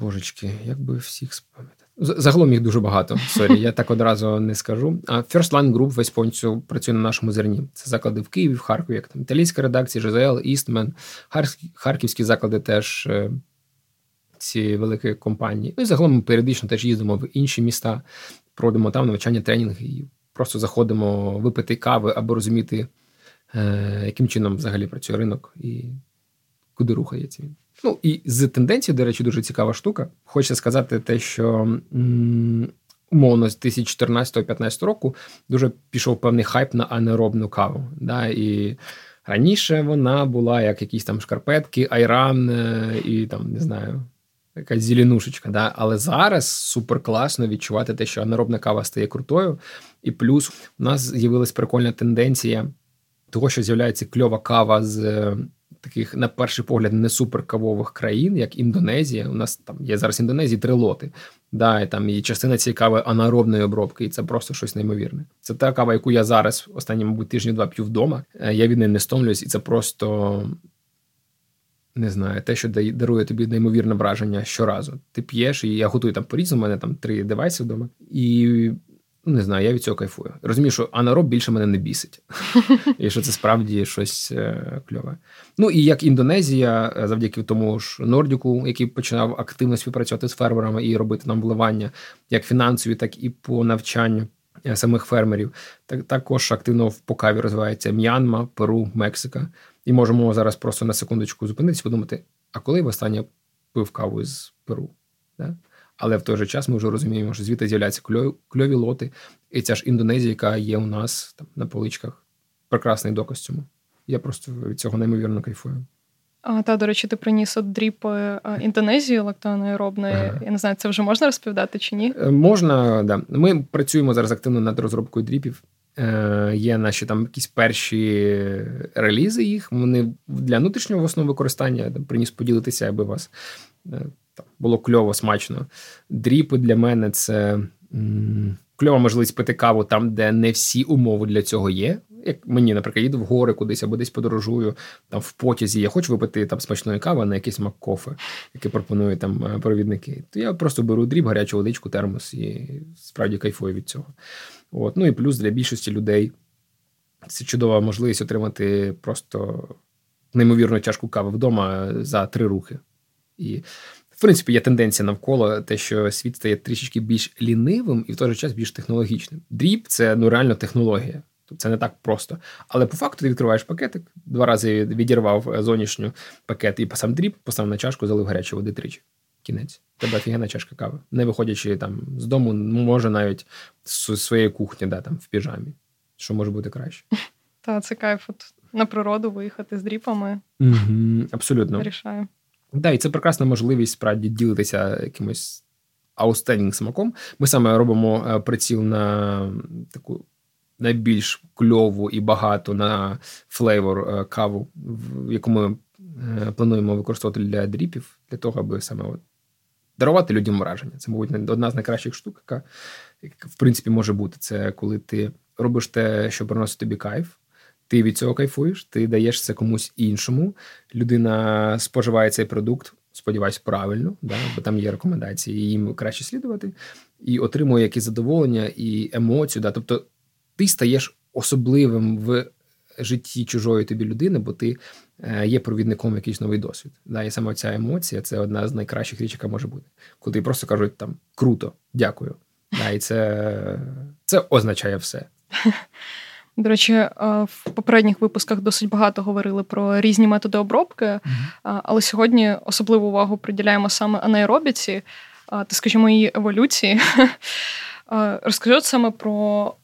божечки, як би всіх спам'ятати. Загалом їх дуже багато. Sorry, я так одразу не скажу. А First Line Group весь повністю працює на нашому зерні. Це заклади в Києві, в Харкові, як там італійська редакція, ЖЗЛ, Істмен, харківські заклади теж е, ці великі компанії. Ну і загалом ми періодично теж їздимо в інші міста, проводимо там навчання, тренінги і просто заходимо випити кави або розуміти, е, яким чином взагалі працює ринок і куди рухається він. Ну і з тенденції, до речі, дуже цікава штука. Хочеться сказати те, що умовно з 2014-2015 року дуже пішов певний хайп на анеробну каву. Да, І раніше вона була як якісь там шкарпетки, айран е, і там не знаю. Якась зеленушечка, да? але зараз супер класно відчувати те, що анаробна кава стає крутою. І плюс у нас з'явилась прикольна тенденція того, що з'являється кльова кава з таких, на перший погляд, не суперкавових країн, як Індонезія. У нас там є зараз Індонезії три лоти. Да, і там і частина цієї кави анаробної обробки, і це просто щось неймовірне. Це та кава, яку я зараз останні, мабуть, тижні два п'ю вдома. Е, я від неї не стомлююсь, і це просто. Не знаю, те, що дарує тобі неймовірне враження щоразу. Ти п'єш, і я готую там по різному, у мене там три девайси вдома. І не знаю, я від цього кайфую. Розумію, що анароб більше мене не бісить, <laughs> і що це справді щось е, кльове. Ну і як Індонезія, е, завдяки тому ж Нордіку, який починав активно співпрацювати з фермерами і робити нам вливання, як фінансові, так і по навчанню е, самих фермерів. Так також активно в покаві розвивається М'янма, Перу, Мексика. І можемо зараз просто на секундочку зупинитися, подумати: а коли в останнє пив каву з Перу? Да? Але в той же час ми вже розуміємо, що звідти з'являються кльові лоти, і ця ж Індонезія, яка є у нас там на поличках, прекрасний доказ цьому. Я просто від цього неймовірно кайфую. А, Та, до речі, ти приніс от drip е, Індонезії лактоанаеробної. Ага. Я не знаю, це вже можна розповідати чи ні? Е, можна, да. Ми працюємо зараз активно над розробкою дріпів. Е, Є наші там якісь перші релізи їх. Вони для внутрішнього в основному використання приніс поділитися, аби вас е, там було кльово, смачно. Дріпи для мене це м- кльова можливість пити каву там, де не всі умови для цього є. Як мені, наприклад, їду в гори кудись або десь подорожую там в потязі, я хочу випити там смачної кави на якийсь маккофе, який пропонують там е, провідники. То я просто беру дріб, гарячу водичку, термос і справді кайфую від цього. От. Ну і плюс для більшості людей це чудова можливість отримати просто неймовірну чашку кави вдома за три рухи. І в принципі, є тенденція навколо те, що світ стає трішечки більш лінивим і в той же час більш технологічним. Дріб це ну реально технологія. Тобто це не так просто. Але по факту ти відкриваєш пакетик, два рази відірвав зовнішню пакет і посам дріб, посам на чашку, залив гарячої води тричі. Кінець. Тебе офігенна чашка кави. Не виходячи там з дому, може навіть з своєї кухні, да, там в піжамі. Що може бути краще? Та це кайф от на природу виїхати з дріпами. Угу, Абсолютно. Рішаю. Да, і це прекрасна можливість справді ділитися якимось outstanding смаком. Ми саме робимо е, приціл на таку найбільш кльову і багату на flavor е, каву, яку ми е, плануємо використовувати для дріпів, для того, аби саме от дарувати людям враження. Це, мабуть, одна з найкращих штук, яка, в принципі може бути. Це коли ти робиш те, що приносить тобі кайф. Ти від цього кайфуєш, ти даєш це комусь іншому. Людина споживає цей продукт, сподіваюсь, правильно, да, бо там є рекомендації, їм краще слідувати, і отримує якесь задоволення і емоцію. Да. Тобто ти стаєш особливим в житті чужої тобі людини, бо ти е, є провідником в якийсь новий досвід. Да, І саме ця емоція це одна з найкращих річ, яка може бути. Коли просто кажуть там круто, дякую. Да, І це, це означає все. <laughs> До речі, е, в попередніх випусках досить багато говорили про різні методи обробки, mm-hmm. але сьогодні особливу увагу приділяємо саме анаеробіці та, скажімо, її еволюції. <laughs> Розкажи саме про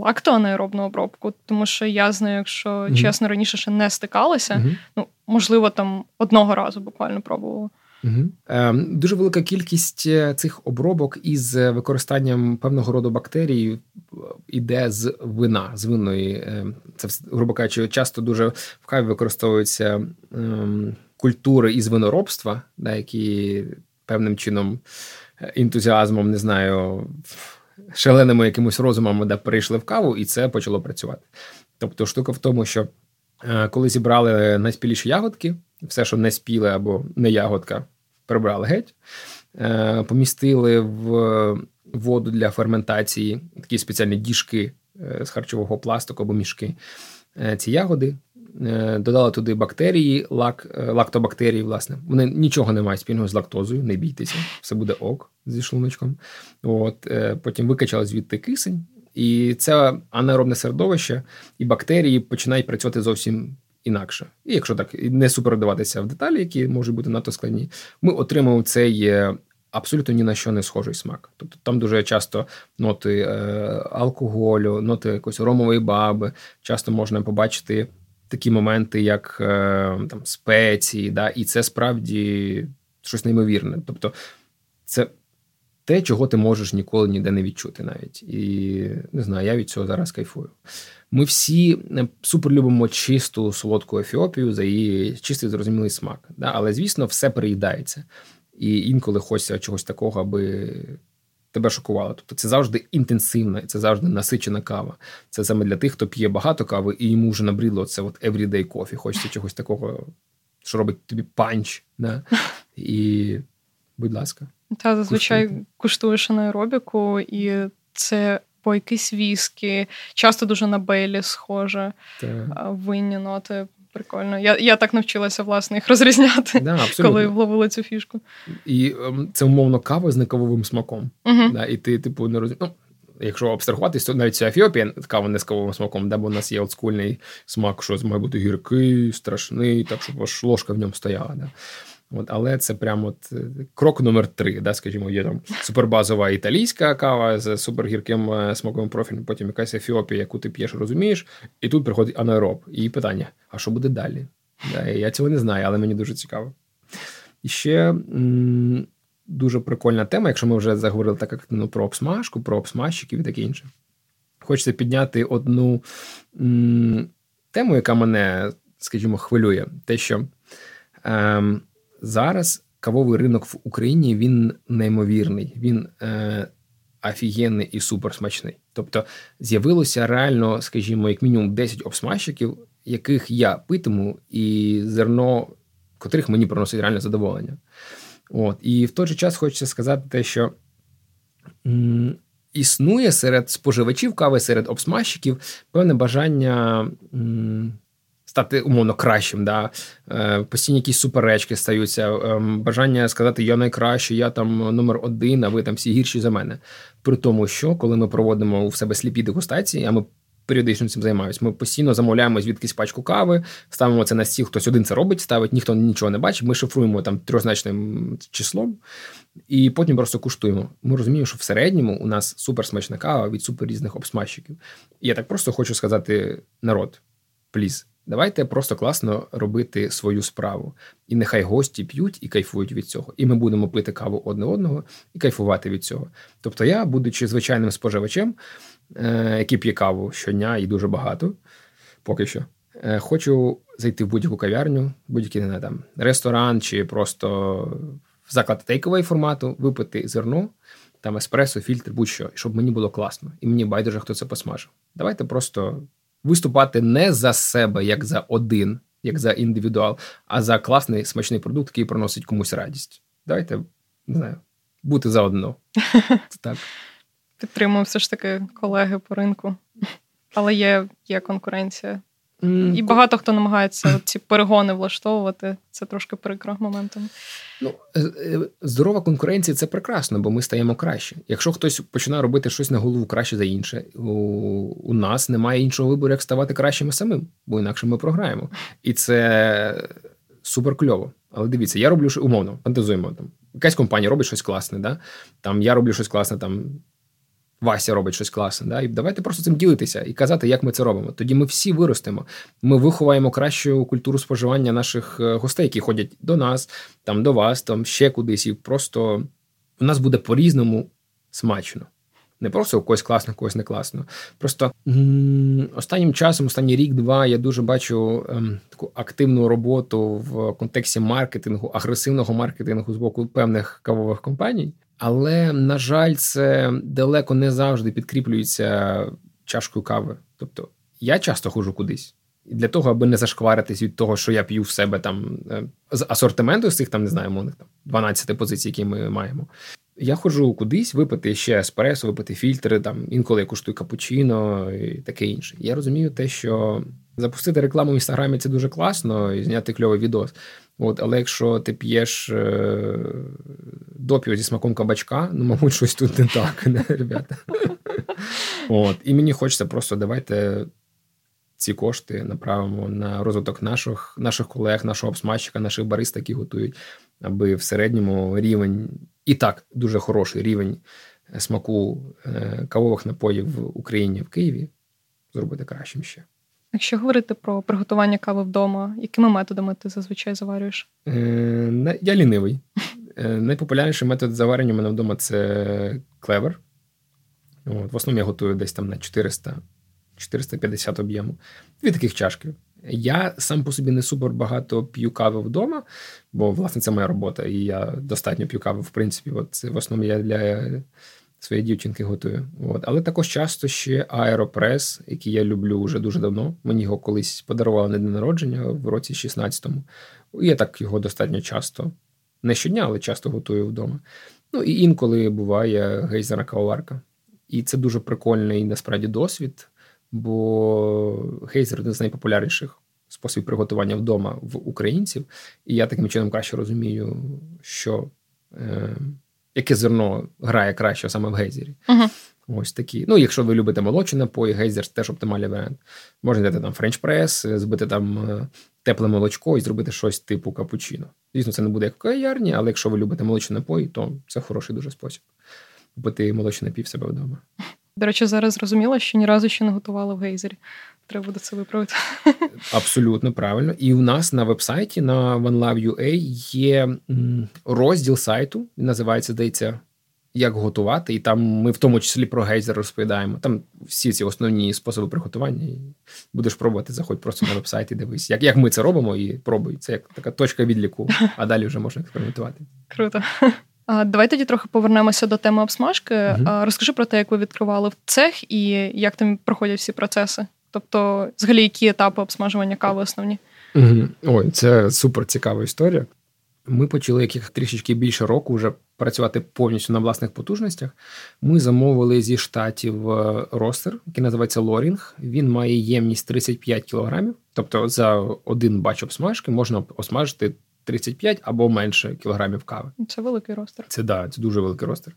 лактоанаеробну обробку, тому що я знаю, якщо mm-hmm. чесно раніше ще не стикалася, mm-hmm. ну можливо, там одного разу буквально пробувала. Угу. Е, Дуже велика кількість е, цих обробок із використанням певного роду бактерій е, іде з вина, з винної. Е, це грубо кажучи, часто дуже в каві використовуються е, культури із виноробства, да, які певним чином ентузіазмом не знаю шаленими якимось розумами де перейшли в каву, і це почало працювати. Тобто, штука в тому, що е, коли зібрали найспіліші ягодки, все, що не спіле або не ягодка, прибрали геть, е, помістили в воду для ферментації такі спеціальні діжки е, з харчового пластику або мішки. Ці ягоди Е, додали туди бактерії, лак, е, лактобактерії, власне. Вони нічого не мають спільного з лактозою, не бійтеся, все буде ок зі шлуночком. От, е, Потім викачали звідти кисень, і це анаеробне середовище, і бактерії починають працювати зовсім інакше. І якщо так не супердаватися в деталі, які можуть бути надто складні, ми отримуємо цей. Абсолютно ні на що не схожий смак. Тобто там дуже часто ноти е, алкоголю, ноти якоїсь ромової баби. Часто можна побачити такі моменти, як е, там спеції, да, і це справді щось неймовірне. Тобто, це те, чого ти можеш ніколи ніде не відчути навіть. І не знаю, я від цього зараз кайфую. Ми всі е, супер любимо чисту солодку ефіопію за її чистий зрозумілий смак. Да? Але, звісно, все переїдається. І інколи хочеться чогось такого, аби тебе шокувало. Тобто це завжди інтенсивна, це завжди насичена кава. Це саме для тих, хто п'є багато кави, і йому вже набридло це от everyday coffee. Хочеться чогось такого, що робить тобі панч. Да? <laughs> І, будь ласка. Та зазвичай куштуйте. куштуєш анаеробіку, і це по якісь віскі, часто дуже на Бейлі схоже, винні ноти. Прикольно. Я я так навчилася власне їх розрізняти, да, коли вловила цю фішку. І ем, це умовно кава з некавовим смаком. uh Да, І ти, типу, не розумієш. Ну, Якщо абстрагуватись, то навіть ця Ефіопія кава не з кавовим смаком, да, бо у нас є олдскульний смак, що має бути гіркий, страшний, так щоб аж ложка в ньому стояла. Да. От, Але це прямо от е, крок номер три. Да, Скажімо, є там супербазова італійська кава з супергірким е, смаковим профілем, потім якась Ефіопія, яку ти п'єш, розумієш, і тут приходить анаероб. І питання: а що буде далі? Да, Я цього не знаю, але мені дуже цікаво. І ще м- дуже прикольна тема, якщо ми вже заговорили так як ну, про обсмажку, про обсмажчиків і таке інше. Хочеться підняти одну м- тему, яка мене, скажімо, хвилює, те, що. Ем, зараз кавовий ринок в Україні він неймовірний, він е, офігенний і суперсмачний. Тобто з'явилося реально, скажімо, як мінімум 10 обсмажчиків, яких я питиму, і зерно котрих мені приносить реальне задоволення. От. І в той же час хочеться сказати те, що. М- Існує серед споживачів кави, серед обсмажчиків певне бажання м, стати умовно кращим. Да? Е, постійні якісь суперечки стаються, ем, бажання сказати Я найкращий, я там номер один, а ви там всі гірші за мене. При тому, що коли ми проводимо у себе сліпі дегустації, а ми періодично цим займаюся. Ми постійно замовляємо звідкись пачку кави, ставимо це на стіл, хтось один це робить, ставить, ніхто нічого не бачить. Ми шифруємо там трьохзначним числом і потім просто куштуємо. Ми розуміємо, що в середньому у нас суперсмачна кава від супер різних обсмажчиків. І я так просто хочу сказати: народ, пліз. Давайте просто класно робити свою справу. І нехай гості п'ють і кайфують від цього. І ми будемо пити каву одне одного і кайфувати від цього. Тобто, я, будучи звичайним споживачем, е, який п'є каву щодня і дуже багато, поки що, е, хочу зайти в будь-яку кав'ярню, будь-який не там ресторан чи просто заклад тейковий формату, випити зерно, там еспресо, фільтр, будь-що, щоб мені було класно. І мені байдуже, хто це посмажив. Давайте просто виступати не за себе, як за один, як за індивідуал, а за класний смачний продукт, який приносить комусь радість. Давайте не знаю, бути заодно. <laughs> Це так. Підтримую все ж таки колеги по ринку, але є, є конкуренція. І багато хто намагається ці перегони влаштовувати. Це трошки прикро моментом. Ну, е, е, здорова конкуренція це прекрасно, бо ми стаємо краще. Якщо хтось починає робити щось на голову краще за інше, у, у нас немає іншого вибору, як ставати кращими самим, бо інакше ми програємо. І це супер кльово. Але дивіться, я роблю умовно, фантазуємо там. Якась компанія робить щось класне, да? там я роблю щось класне, там Вася робить щось класне. Да? І давайте просто цим ділитися і казати, як ми це робимо. Тоді ми всі виростемо. Ми виховаємо кращу культуру споживання наших е, гостей, які ходять до нас, там до вас, там ще кудись. І просто у нас буде по-різному смачно. Не просто у когось класно, у когось не класно. Просто останнім часом, останній рік-два, я дуже бачу ем, таку активну роботу в контексті маркетингу, агресивного маркетингу з боку певних кавових компаній. Але, на жаль, це далеко не завжди підкріплюється чашкою кави. Тобто я часто ходжу кудись. І для того, аби не зашкваритись від того, що я п'ю в себе там е, з асортименту з цих там, не знаю, мовних там 12 позицій, які ми маємо. Я ходжу кудись випити ще еспресо, випити фільтри, там інколи я куштую капучино і таке інше. Я розумію те, що запустити рекламу в інстаграмі це дуже класно і зняти кльовий відос. От, Але якщо ти п'єш е, допіо зі смаком кабачка, ну, мабуть, щось тут не так, не, ребята. От, І мені хочеться просто давайте ці кошти направимо на розвиток наших наших колег, нашого обсмачика, наших барист, які готують, аби в середньому рівень, і так дуже хороший рівень смаку е, кавових напоїв в Україні в Києві зробити кращим ще. Якщо говорити про приготування кави вдома, якими методами ти зазвичай заварюєш? Е, Я лінивий. Е, найпопулярніший метод заварення у мене вдома це Clever. От, В основному я готую десь там на 400 450 об'єму. Дві таких чашки. Я сам по собі не супер багато п'ю кави вдома, бо, власне, це моя робота, і я достатньо п'ю кави, в принципі. От в основному я для своєї дівчинки готую. От. Але також часто ще аеропрес, який я люблю вже дуже давно. Мені його колись подарували на день народження в році 16-му. Я так його достатньо часто, не щодня, але часто готую вдома. Ну і інколи буває гейзерна кавоварка. І це дуже прикольний насправді досвід, бо гейзер один з найпопулярніших способів приготування вдома в українців. І я таким чином краще розумію, що. Е, яке зерно грає краще саме в гейзері. Uh-huh. Ось такі. Ну, якщо ви любите молочні напої, гейзер теж оптимальний варіант. Можна взяти там френч-прес, збити там е, тепле молочко і зробити щось типу капучино. Звісно, це не буде як в кав'ярні, але якщо ви любите молочні напої, то це хороший дуже спосіб. Купити молочний напій в себе вдома. До речі, зараз зрозуміла, що ні разу ще не готувала в гейзері. Треба буде це виправити. Абсолютно правильно. І у нас на вебсайті на OneLove.ua є розділ сайту, він називається, здається, як готувати. І там ми в тому числі про гейзер розповідаємо. Там всі ці основні способи приготування. І Будеш пробувати, заходь просто на вебсайт і дивись, як як ми це робимо, і пробуй. Це як така точка відліку, а далі вже можна експериментувати. Круто. А Давай тоді трохи повернемося до теми обсмажки. uh Розкажи про те, як ви відкривали в цех і як там проходять всі процеси. Тобто, взагалі, які етапи обсмажування кави основні? Угу. Ой, це супер цікава історія. Ми почали яких трішечки більше року вже працювати повністю на власних потужностях. Ми замовили зі штатів е, ростер, який називається Лорінг. Він має ємність 35 кілограмів. Тобто за один бач обсмажки можна осмажити 35 або менше кілограмів кави. Це великий ростер. Це да, це дуже великий ростер.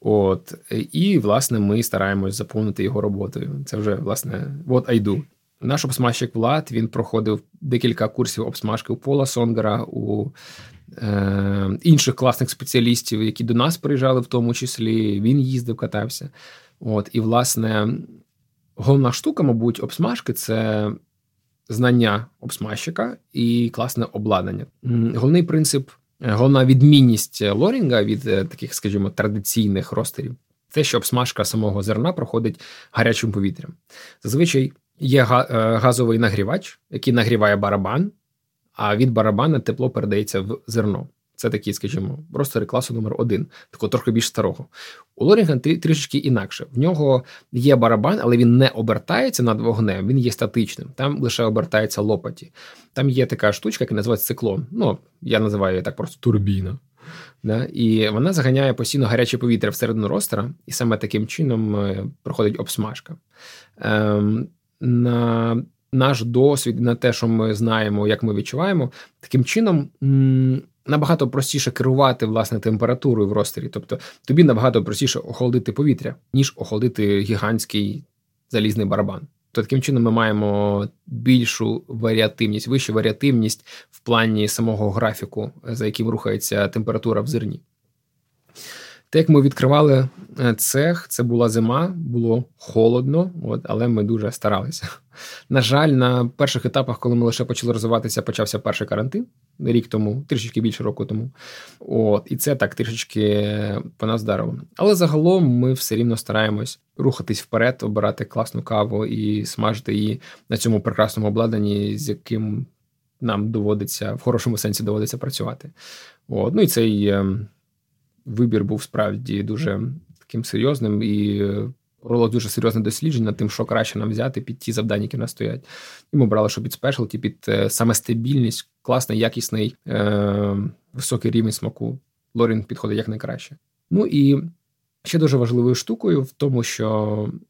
От, І, власне, ми стараємось заповнити його роботою. Це вже, власне, what I. Наш обсмажчик Влад він проходив декілька курсів обсмажки у Пола Сонгера, у е, інших класних спеціалістів, які до нас приїжджали, в тому числі. Він їздив, катався. От, І, власне, головна штука, мабуть, обсмажки це знання обсмажчика і класне обладнання. Головний принцип, головна відмінність лорінга від е, таких, скажімо, традиційних ростерів. Те, що обсмажка самого зерна проходить гарячим повітрям. Зазвичай Є е, газовий нагрівач, який нагріває барабан, а від барабана тепло передається в зерно. Це такий, скажімо, ростери класу номер один, такого трохи більш старого. У Лорінга трішечки інакше. В нього є барабан, але він не обертається над вогнем, він є статичним. Там лише обертається лопаті. Там є така штучка, яка називається циклон. Ну, я називаю її так просто турбіна. Да? І вона заганяє постійно гаряче повітря всередину ростера, і саме таким чином е, проходить обсмажка. Ем, на наш досвід, на те, що ми знаємо, як ми відчуваємо, таким чином. Набагато простіше керувати власне температурою в ростері. Тобто тобі набагато простіше охолодити повітря, ніж охолодити гігантський залізний барабан. То таким чином ми маємо більшу варіативність, вищу варіативність в плані самого графіку, за яким рухається температура в зерні. Те, як ми відкривали е, цех, це була зима, було холодно, от, але ми дуже старалися. На жаль, на перших етапах, коли ми лише почали розвиватися, почався перший карантин рік тому, трішечки більше року тому. От, І це так трішечки по нас вдарило. Але загалом ми все рівно стараємось рухатись вперед, обирати класну каву і смажити її на цьому прекрасному обладнанні, з яким нам доводиться в хорошому сенсі доводиться працювати. От, Ну і цей. Вибір був справді дуже таким серйозним і робило дуже серйозне дослідження над тим, що краще нам взяти під ті завдання, які в нас стоять. І ми брали, що під спешалті, під е, саме стабільність, класний, якісний, е- високий рівень смаку. Лорін підходить як найкраще. Ну і ще дуже важливою штукою в тому, що Е,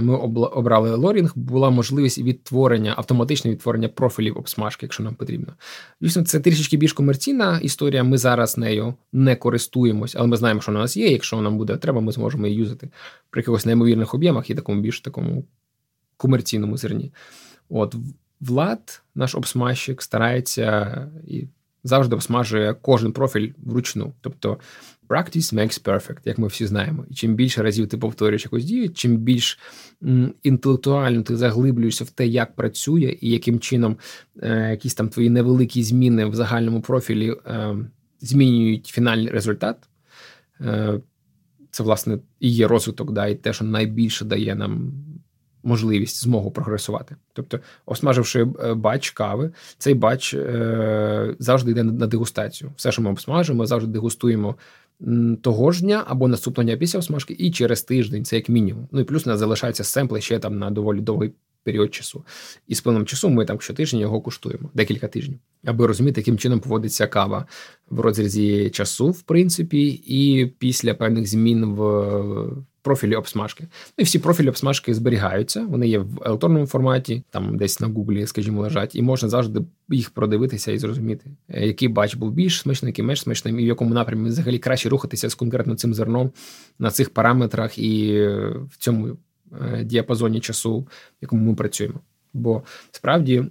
ми обрали лорінг, була можливість відтворення, автоматичне відтворення профілів обсмажки, якщо нам потрібно. Звісно, це трішечки більш комерційна історія. Ми зараз нею не користуємось, але ми знаємо, що вона у нас є. Якщо нам буде треба, ми зможемо її юзати при якихось неймовірних об'ємах і такому більш такому комерційному зерні. От Влад, наш обсмажчик, старається і завжди обсмажує кожен профіль вручну. Тобто Practice makes perfect, як ми всі знаємо. І чим більше разів ти повторюєш якусь дію, чим більш інтелектуально ти заглиблюєшся в те, як працює, і яким чином е, якісь там твої невеликі зміни в загальному профілі е, змінюють фінальний результат. Е, Це, власне, і є розвиток, да, і те, що найбільше дає нам. Можливість змогу прогресувати. Тобто, осмаживши е, бач кави, цей бач е, завжди йде на дегустацію. Все, що ми обсмажимо, завжди дегустуємо того ж дня або наступного дня після осмажки, і через тиждень, це як мінімум. Ну і плюс у нас залишається семпли ще там на доволі довгий період часу. І з плином часу ми там щотижня його куштуємо, декілька тижнів, аби розуміти, яким чином поводиться кава в розрізі часу, в принципі, і після певних змін в профілі обсмажки. Ну і всі профілі обсмажки зберігаються. Вони є в електронному форматі, там десь на гуглі, скажімо, лежать, і можна завжди їх продивитися і зрозуміти, е, який бач був більш смачний, який менш смачним, і в якому напрямі взагалі краще рухатися з конкретно цим зерном на цих параметрах і в цьому е, діапазоні часу, в якому ми працюємо. Бо справді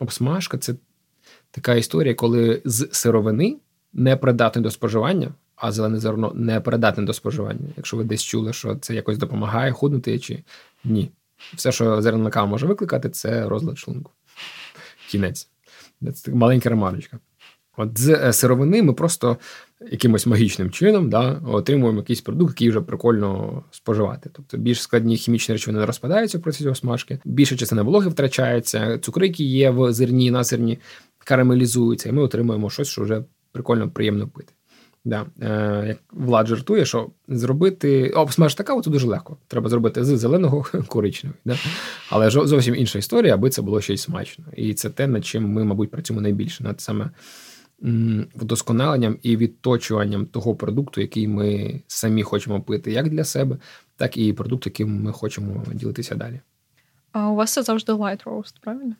обсмажка це така історія, коли з сировини не придатний до споживання а зелене зерно не придатне до споживання. Якщо ви десь чули, що це якось допомагає худнути чи ні. Все, що зерна кава може викликати, це розлад шлунку. Кінець. Це маленька ремарочка. От з е, сировини ми просто якимось магічним чином да, отримуємо якийсь продукт, який вже прикольно споживати. Тобто більш складні хімічні речовини розпадаються в процесі осмажки, більша частина вологи втрачається, цукри, які є в зерні, на зерні, карамелізуються, і ми отримуємо щось, що вже прикольно приємно пити. Да. Е, Як Влад жартує, що зробити обсмажити каву це дуже легко. Треба зробити з зеленого <laughs> коричневий. Да? Але зовсім інша історія, аби це було щось смачно. І це те, над чим ми, мабуть, працюємо найбільше над саме вдосконаленням і відточуванням того продукту, який ми самі хочемо пити, як для себе, так і продукт, яким ми хочемо ділитися далі. А у вас це завжди light roast, правильно?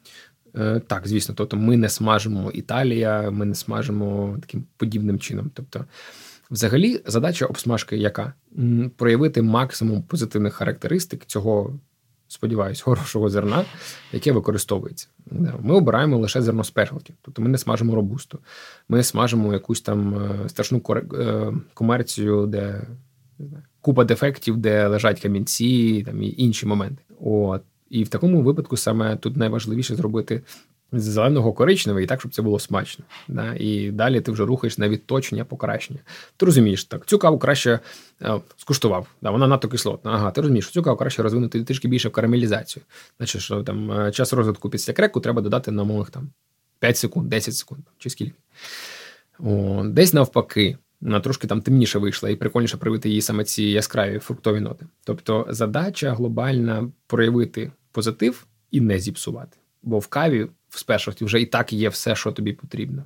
Е, так, звісно, тобто ми не смажимо Італія, ми не смажимо таким подібним чином. Тобто Взагалі, задача обсмажки яка? Проявити максимум позитивних характеристик цього, сподіваюсь, хорошого зерна, яке використовується. Ми обираємо лише зерно спешалті, тобто ми не смажимо робусту, ми смажимо якусь там е, страшну е, комерцію, де не знаю, купа дефектів, де лежать камінці там і інші моменти. От. І в такому випадку саме тут найважливіше зробити зеленого коричневий, і так, щоб це було смачно. Да? І далі ти вже рухаєш на відточення, покращення. Ти розумієш, так, цю каву краще е, скуштував, да, вона надто кислотна. Ага, ти розумієш, цю каву краще розвинути трішки більше в карамелізацію. Значить, що там е, час розвитку після креку треба додати на умовах там 5 секунд, 10 секунд чи скільки. О, Десь навпаки. Вона трошки там темніше вийшла, і прикольніше проявити її саме ці яскраві фруктові ноти. Тобто задача глобальна проявити позитив і не зіпсувати. Бо в каві в спешалті вже і так є все, що тобі потрібно.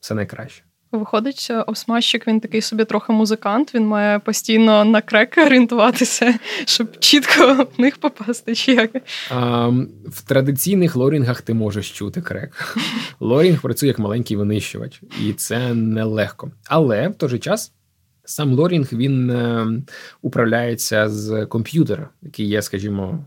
Все найкраще. Виходить, обсмажчик він такий собі трохи музикант, він має постійно на креки орієнтуватися, щоб чітко в них попасти. чи як? А, В традиційних лорінгах ти можеш чути крек. Лорінг працює як маленький винищувач, і це нелегко. Але в той же час сам лорінг він е, управляється з комп'ютера, який є, скажімо,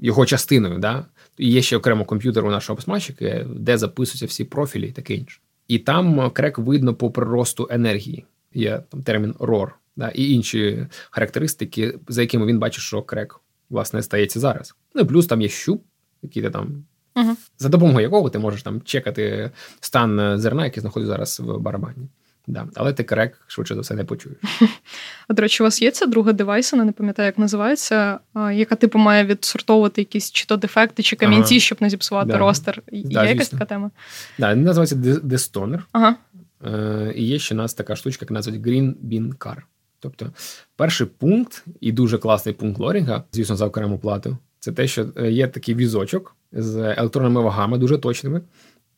його частиною. Да? Є ще окремо комп'ютер у нашого обсмажчика, де записуються всі профілі і таке інше. І там крек видно по приросту енергії. Є там термін ROR, да, і інші характеристики, за якими він бачить, що крек власне стається зараз. Ну і плюс там є щуп, який ти там. uh За допомогою якого ти можеш там чекати стан зерна, який знаходиться зараз в барабані. Да. Але ти крек швидше за все не почуєш. <laughs> А до речі, у вас є ця друга девайс, не пам'ятаю, як називається, яка типу має відсортовувати якісь чи то дефекти, чи камінці, ага. щоб не зіпсувати да. ростер. Є да, якась така тема? Да, він називається Destoner. Ага. Е, І є ще у нас така штучка, яка називається Green Bean Car. Тобто, перший пункт, і дуже класний пункт лорінга, звісно, за окрему плату, це те, що е, є такий візочок з електронними вагами, дуже точними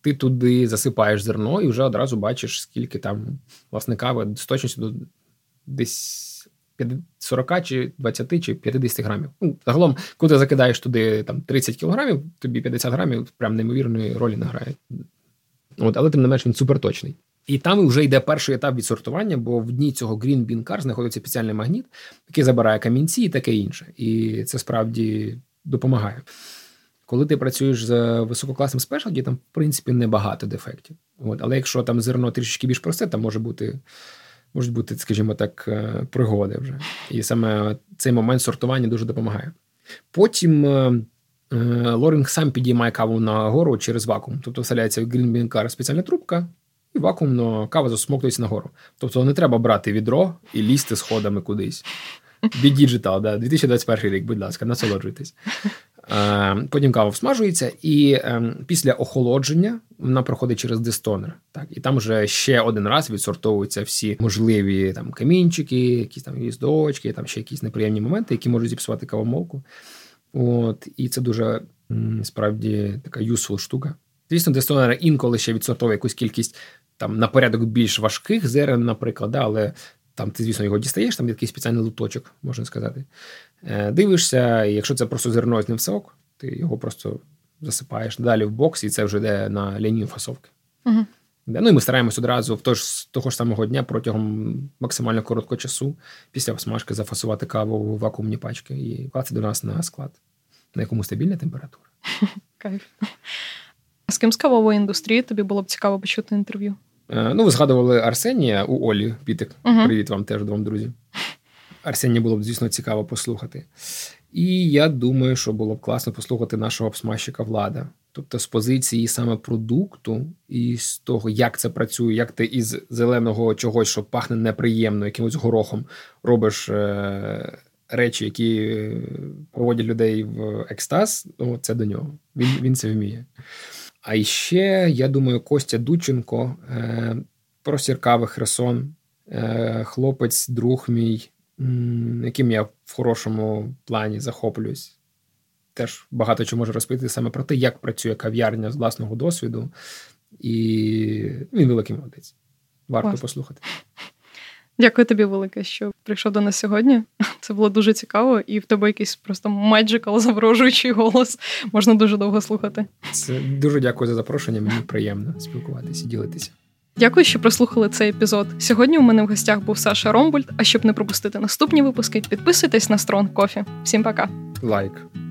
ти туди засипаєш зерно і вже одразу бачиш, скільки там власне кави з точністю до десь 40 чи 20 чи 50 грамів. Ну, Загалом, коли ти закидаєш туди там 30 кілограмів, тобі 50 грамів прям неймовірної ролі награє. От, Але тим не менш він суперточний. І там вже йде перший етап відсортування, бо в дні цього Green Bean Car знаходиться спеціальний магніт, який забирає камінці і таке інше. І це справді допомагає. Коли ти працюєш з висококласним спешалді, там, в принципі, небагато дефектів. От. Але якщо там зерно трішки більш просте, там може бути, можуть бути, скажімо так, е, пригоди вже. І саме цей момент сортування дуже допомагає. Потім е, е, Лорінг сам підіймає каву на гору через вакуум. Тобто вселяється в Green спеціальна трубка, і вакуумно кава засмоктується нагору. Тобто не треба брати відро і лізти сходами кудись. Digital, да, 2021 рік, будь ласка, насолоджуйтесь. Е, потім кава всмажується, і е, після охолодження вона проходить через дистонер. Так, і там вже ще один раз відсортовуються всі можливі там камінчики, якісь там гвіздочки, там ще якісь неприємні моменти, які можуть зіпсувати кавомолку. От, І це дуже справді така юсфул штука. Звісно, дистонер інколи ще відсортовує якусь кількість там на порядок більш важких зерен, наприклад, але там ти, звісно, його дістаєш, там є такий спеціальний луточок, можна сказати. Е, дивишся, і якщо це просто зерно з ним все ок, ти його просто засипаєш далі в бокс, і це вже йде на лінію фасовки. Угу. Ну і ми стараємось одразу в того ж, того ж самого дня протягом максимально короткого часу після обсмажки зафасувати каву в вакуумні пачки і класти до нас на склад, на якому стабільна температура. <laughs> Кайф. А з ким з кавової індустрії тобі було б цікаво почути інтерв'ю? Е, ну, ви згадували Арсенія у Олі Пітик. Угу. Привіт вам теж двом друзі. Арсенія було б, звісно, цікаво послухати. І я думаю, що було б класно послухати нашого обсмажчика влада. Тобто з позиції саме продукту, і з того, як це працює, як ти із зеленого чогось, що пахне неприємно, якимось горохом, робиш е- речі, які проводять людей в екстаз, ну, це до нього. Він, Він це вміє. А ще, я думаю, Костя Дученко, е, простір кави Херсон, е, хлопець, друг мій, яким я в хорошому плані захоплююсь. Теж багато чого можу розповісти саме про те, як працює кав'ярня з власного досвіду, і він великий молодець. Варто Клас. послухати. Дякую тобі, велике, що прийшов до нас сьогодні. Це було дуже цікаво, і в тебе якийсь просто magical заворожуючий голос. Можна дуже довго слухати. Це дуже дякую за запрошення. Мені приємно спілкуватися і ділитися. Дякую, що прослухали цей епізод. Сьогодні у мене в гостях був Саша Ромбульд. А щоб не пропустити наступні випуски, підписуйтесь на Strong Coffee. Всім пока. Лайк. Strong